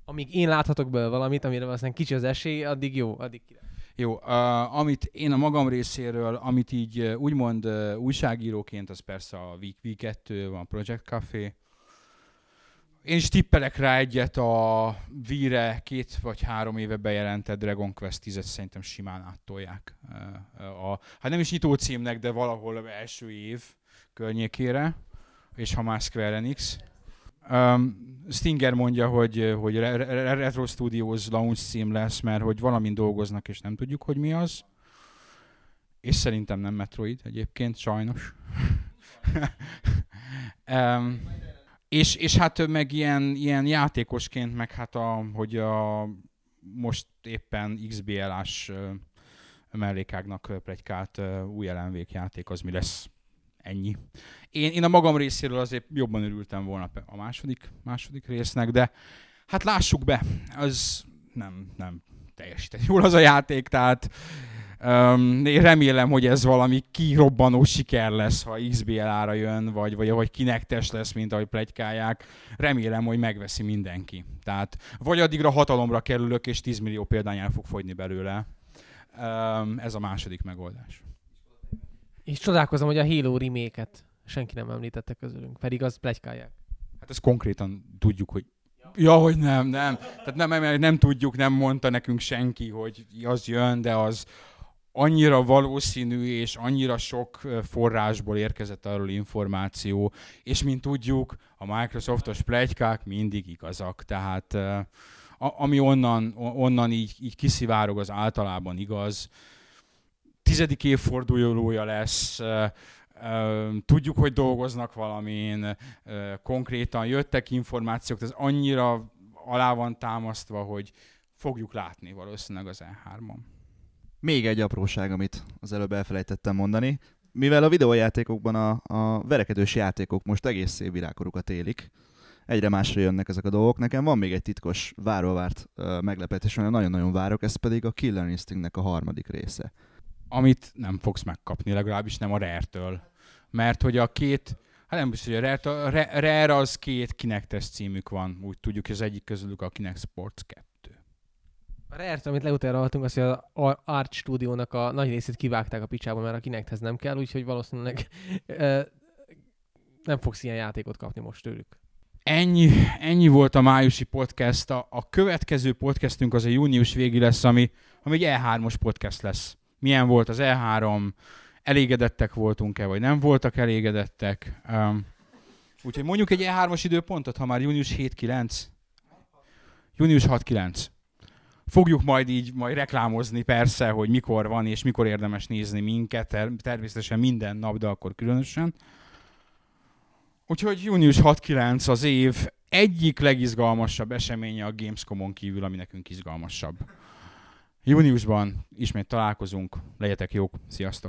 Amíg én láthatok belőle valamit, amire aztán kicsi az esély, addig jó, addig király. Jó, uh, amit én a magam részéről, amit így uh, úgymond uh, újságíróként, az persze a V2, van Project Café. Én is tippelek rá egyet a Vire két vagy három éve bejelentett Dragon Quest 10-et szerintem simán áttolják. Uh, a, hát nem is nyitó címnek, de valahol első év környékére, és ha már Square Enix. Um, Stinger mondja, hogy, hogy Retro Studios launch cím lesz, mert hogy valamin dolgoznak, és nem tudjuk, hogy mi az. És szerintem nem Metroid egyébként, sajnos. um, és, és hát meg ilyen, ilyen játékosként, meg hát a, hogy a most éppen XBL-ás mellékágnak plegykált új LMV játék, az mi lesz ennyi. Én, én a magam részéről azért jobban örültem volna a második, második résznek, de hát lássuk be, az nem, nem teljesített jól az a játék, tehát um, én remélem, hogy ez valami kirobbanó siker lesz, ha XBL-ára jön, vagy, vagy, vagy kinektes lesz, mint ahogy plegykálják. Remélem, hogy megveszi mindenki. Tehát vagy addigra hatalomra kerülök, és 10 millió példány el fog fogyni belőle. Um, ez a második megoldás És csodálkozom, hogy a Halo remake senki nem említette közülünk, pedig az plegykálják. Hát ezt konkrétan tudjuk, hogy Ja, hogy nem, nem. Tehát nem, nem, nem tudjuk, nem mondta nekünk senki, hogy az jön, de az annyira valószínű, és annyira sok forrásból érkezett arról információ, és mint tudjuk, a Microsoftos plegykák mindig igazak, tehát ami onnan, onnan így, így kiszivárog, az általában igaz. Tizedik évfordulója lesz, tudjuk, hogy dolgoznak valamin, konkrétan jöttek információk, ez annyira alá van támasztva, hogy fogjuk látni valószínűleg az E3-on. Még egy apróság, amit az előbb elfelejtettem mondani. Mivel a videójátékokban a, a verekedős játékok most egész szép virágkorukat élik, egyre másra jönnek ezek a dolgok. Nekem van még egy titkos váróvárt uh, meglepetés, nagyon-nagyon várok, ez pedig a Killer Instinctnek a harmadik része. Amit nem fogsz megkapni, legalábbis nem a Rare-től. Mert hogy a két, hát nem biztos, hogy a Rare, a Rare- Rare az két Kinectes címük van, úgy tudjuk, hogy az egyik közülük a Kinect Sports 2. A rare amit legutóbb hallottunk, az, hogy a Ar- Arch stúdiónak a nagy részét kivágták a picsába, mert a Kinecthez nem kell, úgyhogy valószínűleg nem fogsz ilyen játékot kapni most tőlük. Ennyi, ennyi volt a májusi podcast. A, a következő podcastünk az a június végi lesz, ami, ami egy E3-os podcast lesz. Milyen volt az E3, elégedettek voltunk-e, vagy nem voltak elégedettek. Um, úgyhogy mondjuk egy E3-os időpontot, ha már június 7-9. Június 6-9. Fogjuk majd így majd reklámozni persze, hogy mikor van és mikor érdemes nézni minket, ter- természetesen minden nap, de akkor különösen. Úgyhogy június 6-9 az év egyik legizgalmasabb eseménye a Gamescomon kívül, ami nekünk izgalmasabb. Júniusban ismét találkozunk, legyetek jók, sziasztok!